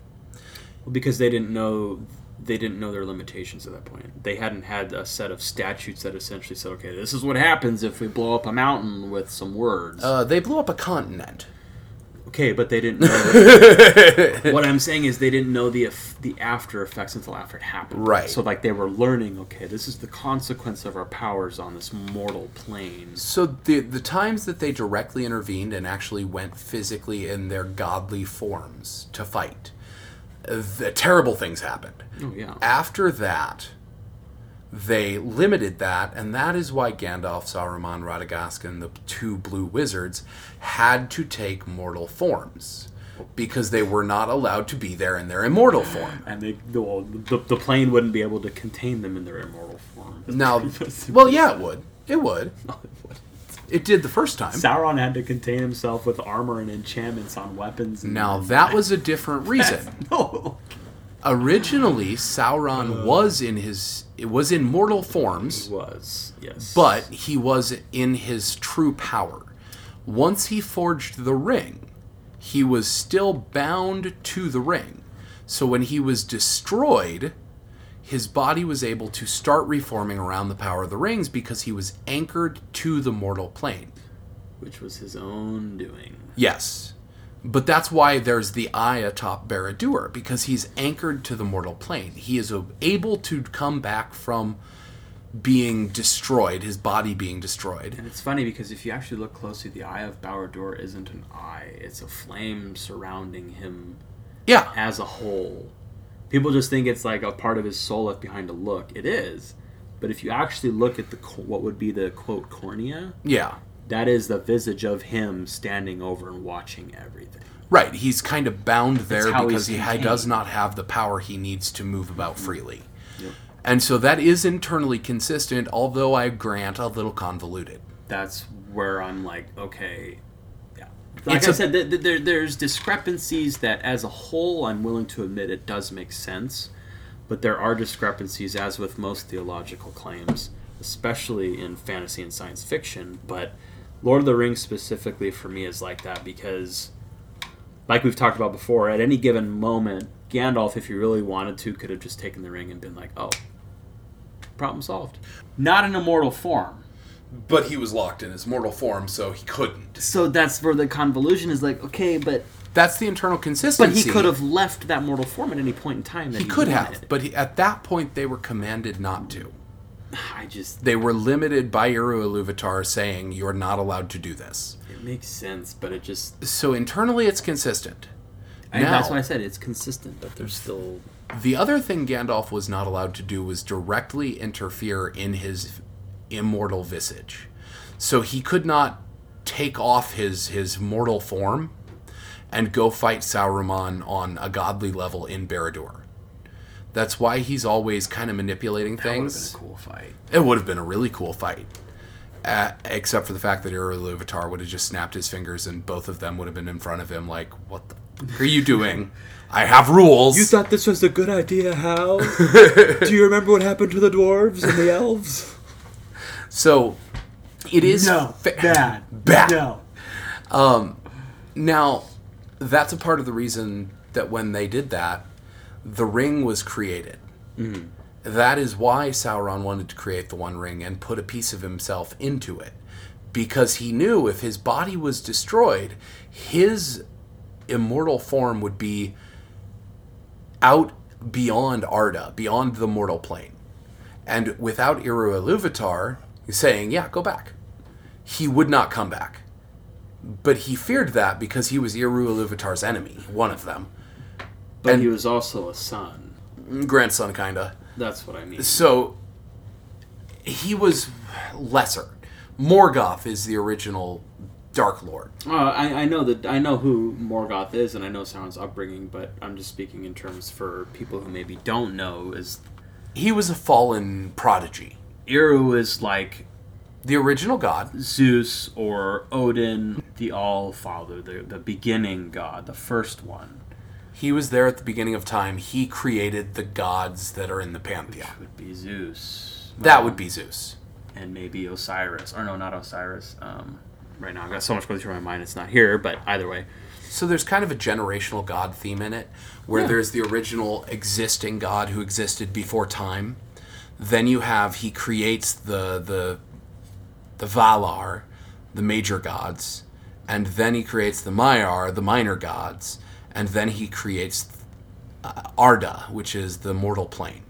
Because they didn't know they didn't know their limitations at that point. They hadn't had a set of statutes that essentially said, okay, this is what happens if we blow up a mountain with some words. Uh, they blew up a continent. okay, but they didn't know. what I'm saying is they didn't know the the after effects until after it happened. Right. So like they were learning, okay, this is the consequence of our powers on this mortal plane. So the the times that they directly intervened and actually went physically in their godly forms to fight, the terrible things happened. Oh yeah. After that, they limited that, and that is why Gandalf, Saruman, Radagast, and the two blue wizards had to take mortal forms because they were not allowed to be there in their immortal form. And they well, the, the plane wouldn't be able to contain them in their immortal form. Now, well, yeah, it would. It would. It did the first time. Sauron had to contain himself with armor and enchantments on weapons. And Now that was a different reason. no. Originally, Sauron uh. was in his it was in mortal forms, He was yes, but he was in his true power. Once he forged the ring, he was still bound to the ring. So when he was destroyed, his body was able to start reforming around the power of the rings because he was anchored to the mortal plane. which was his own doing. Yes. But that's why there's the eye atop Barad-dûr because he's anchored to the mortal plane. He is able to come back from being destroyed, his body being destroyed. And it's funny because if you actually look closely, the eye of Bauer isn't an eye; it's a flame surrounding him Yeah, as a whole. People just think it's like a part of his soul left behind to look. It is, but if you actually look at the what would be the quote cornea, yeah. that is the visage of him standing over and watching everything. Right, he's kind of bound there because he contained. does not have the power he needs to move about freely. And so that is internally consistent, although I grant a little convoluted. That's where I'm like, okay. Like It's I a- said, th- th- there, there's discrepancies that, as a whole, I'm willing to admit it does make sense, but there are discrepancies, as with most theological claims, especially in fantasy and science fiction. But Lord of the Rings specifically for me is like that because, like we've talked about before, at any given moment, Gandalf, if he really wanted to, could have just taken the ring and been like, oh, problem solved. Not in immortal form. But he was locked in his mortal form, so he couldn't. So that's where the convolution is like, okay, but That's the internal consistency. but he could have left that mortal form at any point in time. That He he, could have, but he, at that point they were commanded not to. I just They were limited by Eru Iluvatar saying you're not allowed to do this. it makes sense, but it just So internally it's consistent. I, that's Now- why I said it's consistent, but there's still The other thing Gandalf was not allowed to do was directly interfere in his immortal visage. So he could not take off his his mortal form and go fight Sauron on a godly level in Barad-dûr. That's why he's always kind of manipulating that would have been things. a cool fight. It would have been a really cool fight. Uh, except for the fact that Eru Iluvatar would have just snapped his fingers and both of them would have been in front of him like, what the fuck are you doing? I have rules. You thought this was a good idea, Hal? Do you remember what happened to the dwarves and the elves? So it is fa- bad, Bad. No. Um, now, that's a part of the reason that when they did that, the ring was created. Mm-hmm. That is why Sauron wanted to create the One Ring and put a piece of himself into it. Because he knew if his body was destroyed, his immortal form would be out beyond Arda, beyond the mortal plane. And without Eru Iluvatar saying, yeah, go back, he would not come back. But he feared that because he was Eru Iluvatar's enemy, one of them. But And- he was also a son. Grandson, kinda. That's what I mean. So he was lesser. Morgoth is the original Dark Lord. Uh, I, I know that I know who Morgoth is, and I know Sauron's upbringing, but I'm just speaking in terms for people who maybe don't know. Is He was a fallen prodigy. Eru is like The original god. Zeus or Odin, the All Father, the the beginning god, the first one. He was there at the beginning of time. He created the gods that are in the pantheon. That would be Zeus. That would be Zeus. and maybe Osiris. Or no, not Osiris. Um, right now, I've got so much going through my mind. It's not here, but either way. So there's kind of a generational god theme in it, where Yeah. there's the original existing god who existed before time. Then you have he creates the the the Valar, the major gods, and then he creates the Maiar, the minor gods, and then he creates uh, Arda, which is the mortal plane.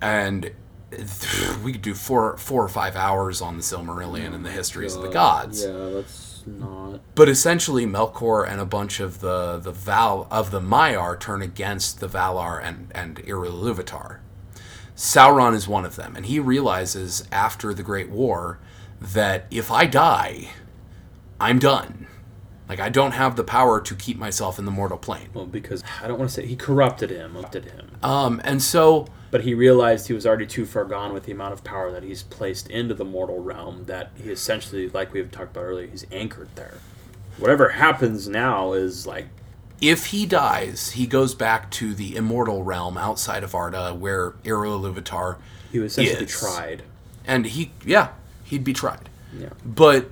And we could do four four or five hours on the Silmarillion and the histories of the gods. Yeah, let's not. But essentially, Melkor and a bunch of the the Val of the Maiar turn against the Valar and and Iluvatar. Sauron is one of them, and he realizes after the Great War that if I die, I'm done. Like I don't have the power to keep myself in the mortal plane. Well, because I don't want to say he corrupted him, corrupted him. Um, and so But he realized he was already too far gone with the amount of power that he's placed into the mortal realm that he essentially, like we've talked about earlier, he's anchored there. Whatever happens now is like if he dies, he goes back to the immortal realm outside of Arda, where Eru Iluvatar he was essentially Is. tried. and he yeah he'd be tried Yeah. but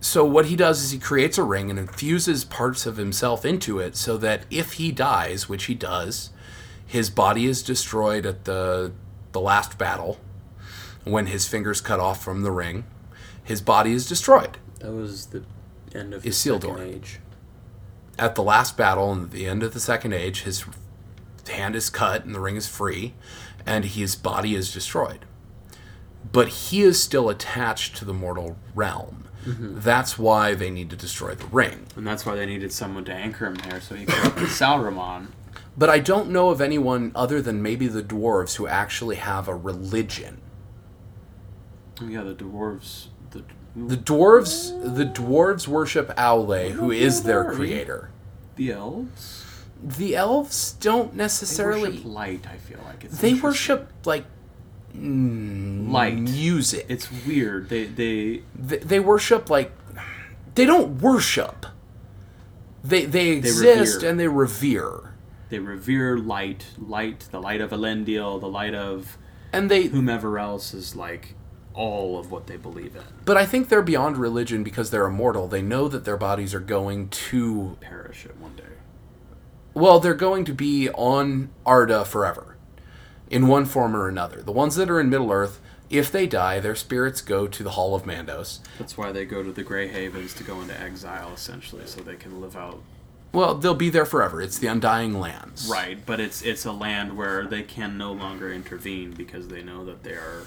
so what he does is he creates a ring and infuses parts of himself into it so that if he dies which he does his body is destroyed at the the last battle when his fingers cut off from the ring his body is destroyed That was the end of Is his second Isildur. age. At the last battle and the end of the Second Age, his hand is cut and the ring is free, and his body is destroyed. But he is still attached to the mortal realm. Mm-hmm. That's why they need to destroy the ring. And that's why they needed someone to anchor him there so he could Salramon. But I don't know of anyone other than maybe the dwarves who actually have a religion. Oh, yeah, the dwarves. The, The dwarves, the dwarves worship Aule, who is their creator. the elves? The elves don't They necessarily. worship light, I feel like. It's They worship like mm, Light. music. It's weird. They they they, they worship like they don't worship. They they exist revere. and they revere, they revere light, light, the light of Elendil, the light of and they. whomever else is like all of what they believe in. But I think they're beyond religion because they're immortal. They know that their bodies are going to Perish at one day. well, they're going to be on Arda forever, in one form or another. The ones that are in Middle Earth, if they die, their spirits go to the Hall of Mandos. That's why they go to the Grey Havens to go into exile, essentially, so they can live out. Well, they'll be there forever. It's the Undying Lands. Right, but it's it's a land where they can no longer intervene because they know that they are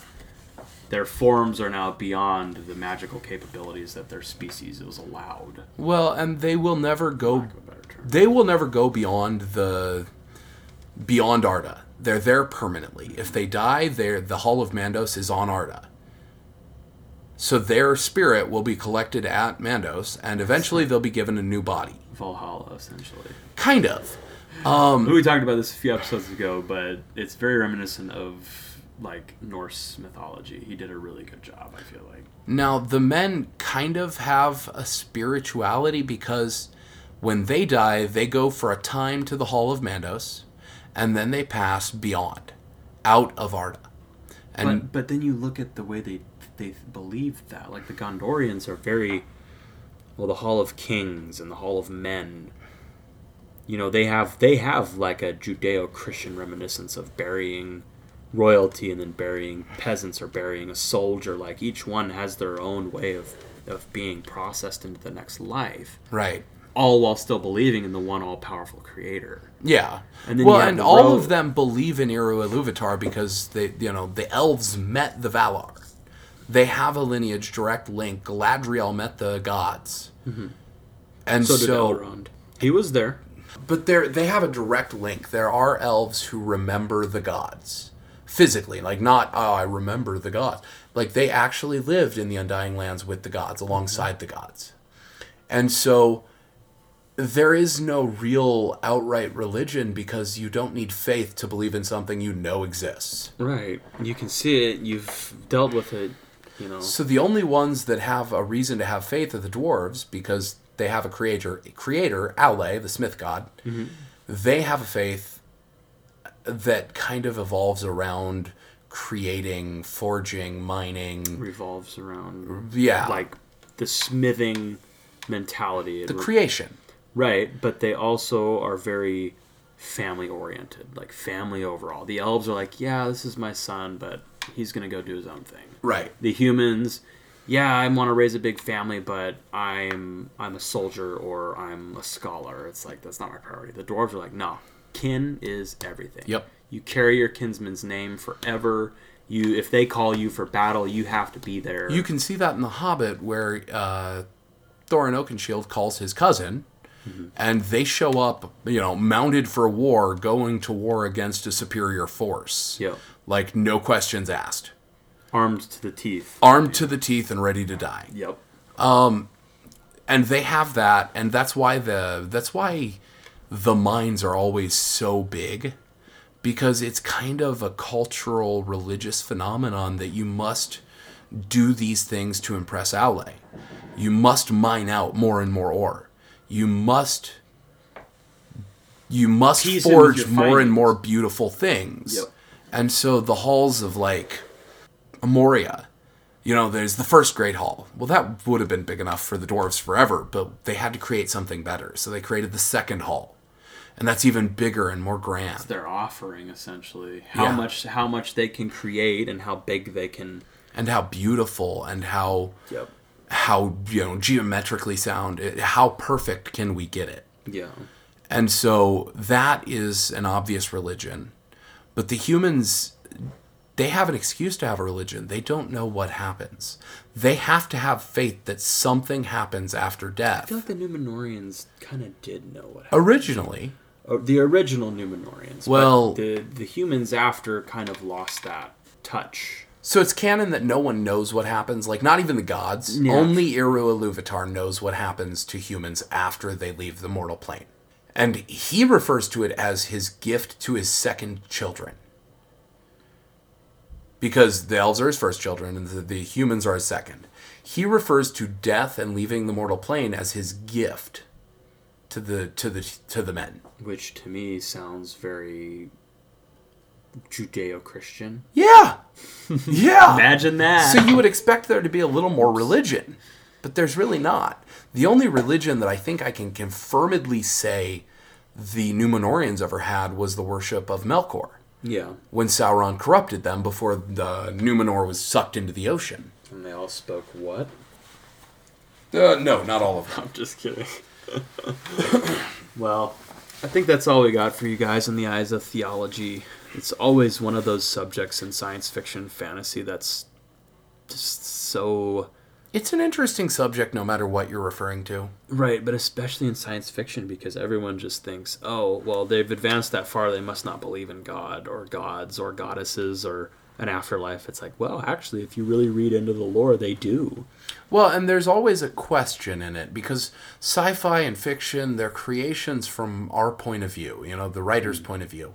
their forms are now beyond the magical capabilities that their species is allowed. Well, and they will never go Lack of a better term. they will never go beyond the beyond Arda. They're there permanently. If they die, they're, the Hall of Mandos is on Arda. So their spirit will be collected at Mandos, and eventually they'll be given a new body. Valhalla, essentially. Kind of. we um, talked about this a few episodes ago, but it's very reminiscent of like Norse mythology. He did a really good job, I feel like. Now, the men kind of have a spirituality because when they die, they go for a time to the Hall of Mandos, and then they pass beyond, out of Arda. And but but then you look at the way they they believe that like the Gondorians are very well the Hall of Kings and the Hall of Men. You know they have they have like a Judeo-Christian reminiscence of burying royalty and then burying peasants or burying a soldier. Like each one has their own way of of being processed into the next life, right. all while still believing in the one all-powerful Creator. Yeah. And then well, and all road. of them believe in Eru Iluvatar because they, you know, the elves met the Valar. They have a lineage direct link. Galadriel met the gods, and Mm-hmm. So so, did Elrond. He was there. but they they have a direct link. There are elves who remember the gods physically, like not oh I remember the gods. Like they actually lived in the Undying Lands with the gods alongside the gods, and so there is no real outright religion because you don't need faith to believe in something you know exists. Right. You can see it. You've dealt with it. You know. So the only ones that have a reason to have faith are the dwarves because they have a creator, creator Aule, the smith god. Mm-hmm. They have a faith that kind of evolves around creating, forging, mining. revolves around Yeah, like the smithing mentality. The re- creation. right, but they also are very family oriented, like family overall. The elves are like, yeah, this is my son, but he's gonna go do his own thing. Right. The humans, yeah, I want to raise a big family, but I'm I'm a soldier or I'm a scholar. It's like that's not my priority. The dwarves are like, no, kin is everything. Yep. You carry your kinsman's name forever. You, if they call you for battle, you have to be there. You can see that in The Hobbit, where uh, Thorin Oakenshield calls his cousin, and they show up, you know, mounted for war, going to war against a superior force. Yep. Like, no questions asked. armed to the teeth. Armed to the teeth and ready to die. Yep. Um, And they have that, and that's why the that's why the mines are always so big. Because it's kind of a cultural religious phenomenon that you must do these things to impress Aule. You must mine out more and more ore. You must you must Tease forge more and more beautiful things. Yep. And so the halls of like Amoria, you know, there's the first Great Hall. Well, that would have been big enough for the dwarves forever, but they had to create something better. So they created the second hall. And that's even bigger and more grand. That's their offering essentially. How Yeah. much how much they can create and how big they can And how beautiful and how Yep. how you know geometrically sound it- how perfect can we get it Yeah. And so that is an obvious religion. But the humans, they have an excuse to have a religion. They don't know what happens. They have to have faith that something happens after death. I feel like the Numenorians kind of did know what happened. Originally, Uh, the original Numenorians. but Well- the the humans after kind of lost that touch. so it's canon that no one knows what happens. Like, not even the gods. Yeah. Only Eru Iluvatar knows what happens to humans after they leave the mortal plane. And he refers to it as his gift to his second children. Because the elves are his first children and the, the humans are his second. He refers to death and leaving the mortal plane as his gift to the to the to the men. which to me sounds very Judeo-Christian. Yeah. Yeah. Imagine that. So you would expect there to be a little more religion, but there's really not. The only religion that I think I can confirmedly say the Numenoreans ever had was the worship of Melkor, yeah, when Sauron corrupted them before the Numenor was sucked into the ocean. and they all spoke what? Uh, no, not all of them. I'm just kidding. Well, I think that's all we got for you guys in the eyes of theology. It's always one of those subjects in science fiction, fantasy that's just so It's an interesting subject, no matter what you're referring to. right, but especially in science fiction because everyone just thinks, "Oh, well, they've advanced that far, they must not believe in God or gods or goddesses or an afterlife." It's like, well, actually, if you really read into the lore, they do. Well, and there's always a question in it because sci-fi and fiction, they're creations from our point of view, you know, the writer's point of view.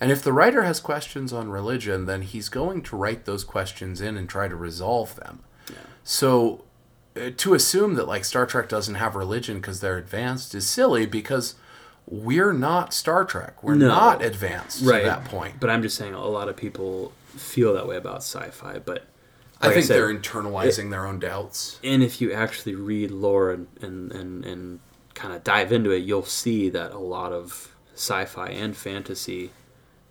And if the writer has questions on religion, then he's going to write those questions in and try to resolve them. yeah. So uh, to assume that like Star Trek doesn't have religion because they're advanced is silly because we're not Star Trek. We're No. not advanced to that point. But I'm just saying, a lot of people feel that way about sci-fi, but I like think said, they're internalizing their own doubts. and if you actually read lore and and, and, and kind of dive into it, you'll see that a lot of sci-fi and fantasy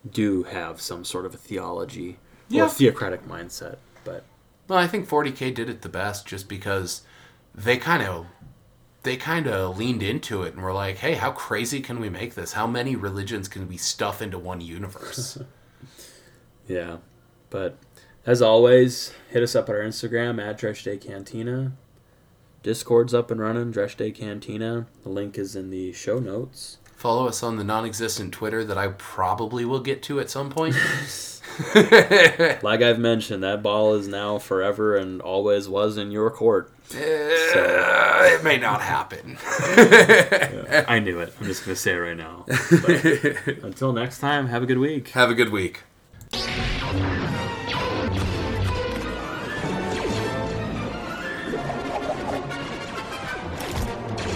do have some sort of a theology Yeah. or theocratic mindset. But Well, I think 40k did it the best just because they kind of they kind of leaned into it and were like, "Hey, how crazy can we make this? How many religions can we stuff into one universe?" yeah, but as always, hit us up at our Instagram at Dresh Day Cantina. Discord's up and running, Dresh Day Cantina. The link is in the show notes. Follow us on the non-existent Twitter that I probably will get to at some point. Like I've mentioned, that ball is now forever and always was in your court. Uh, it may not happen. I knew it. I'm just going to say it right now. But until next time, have a good week. Have a good week. Bye.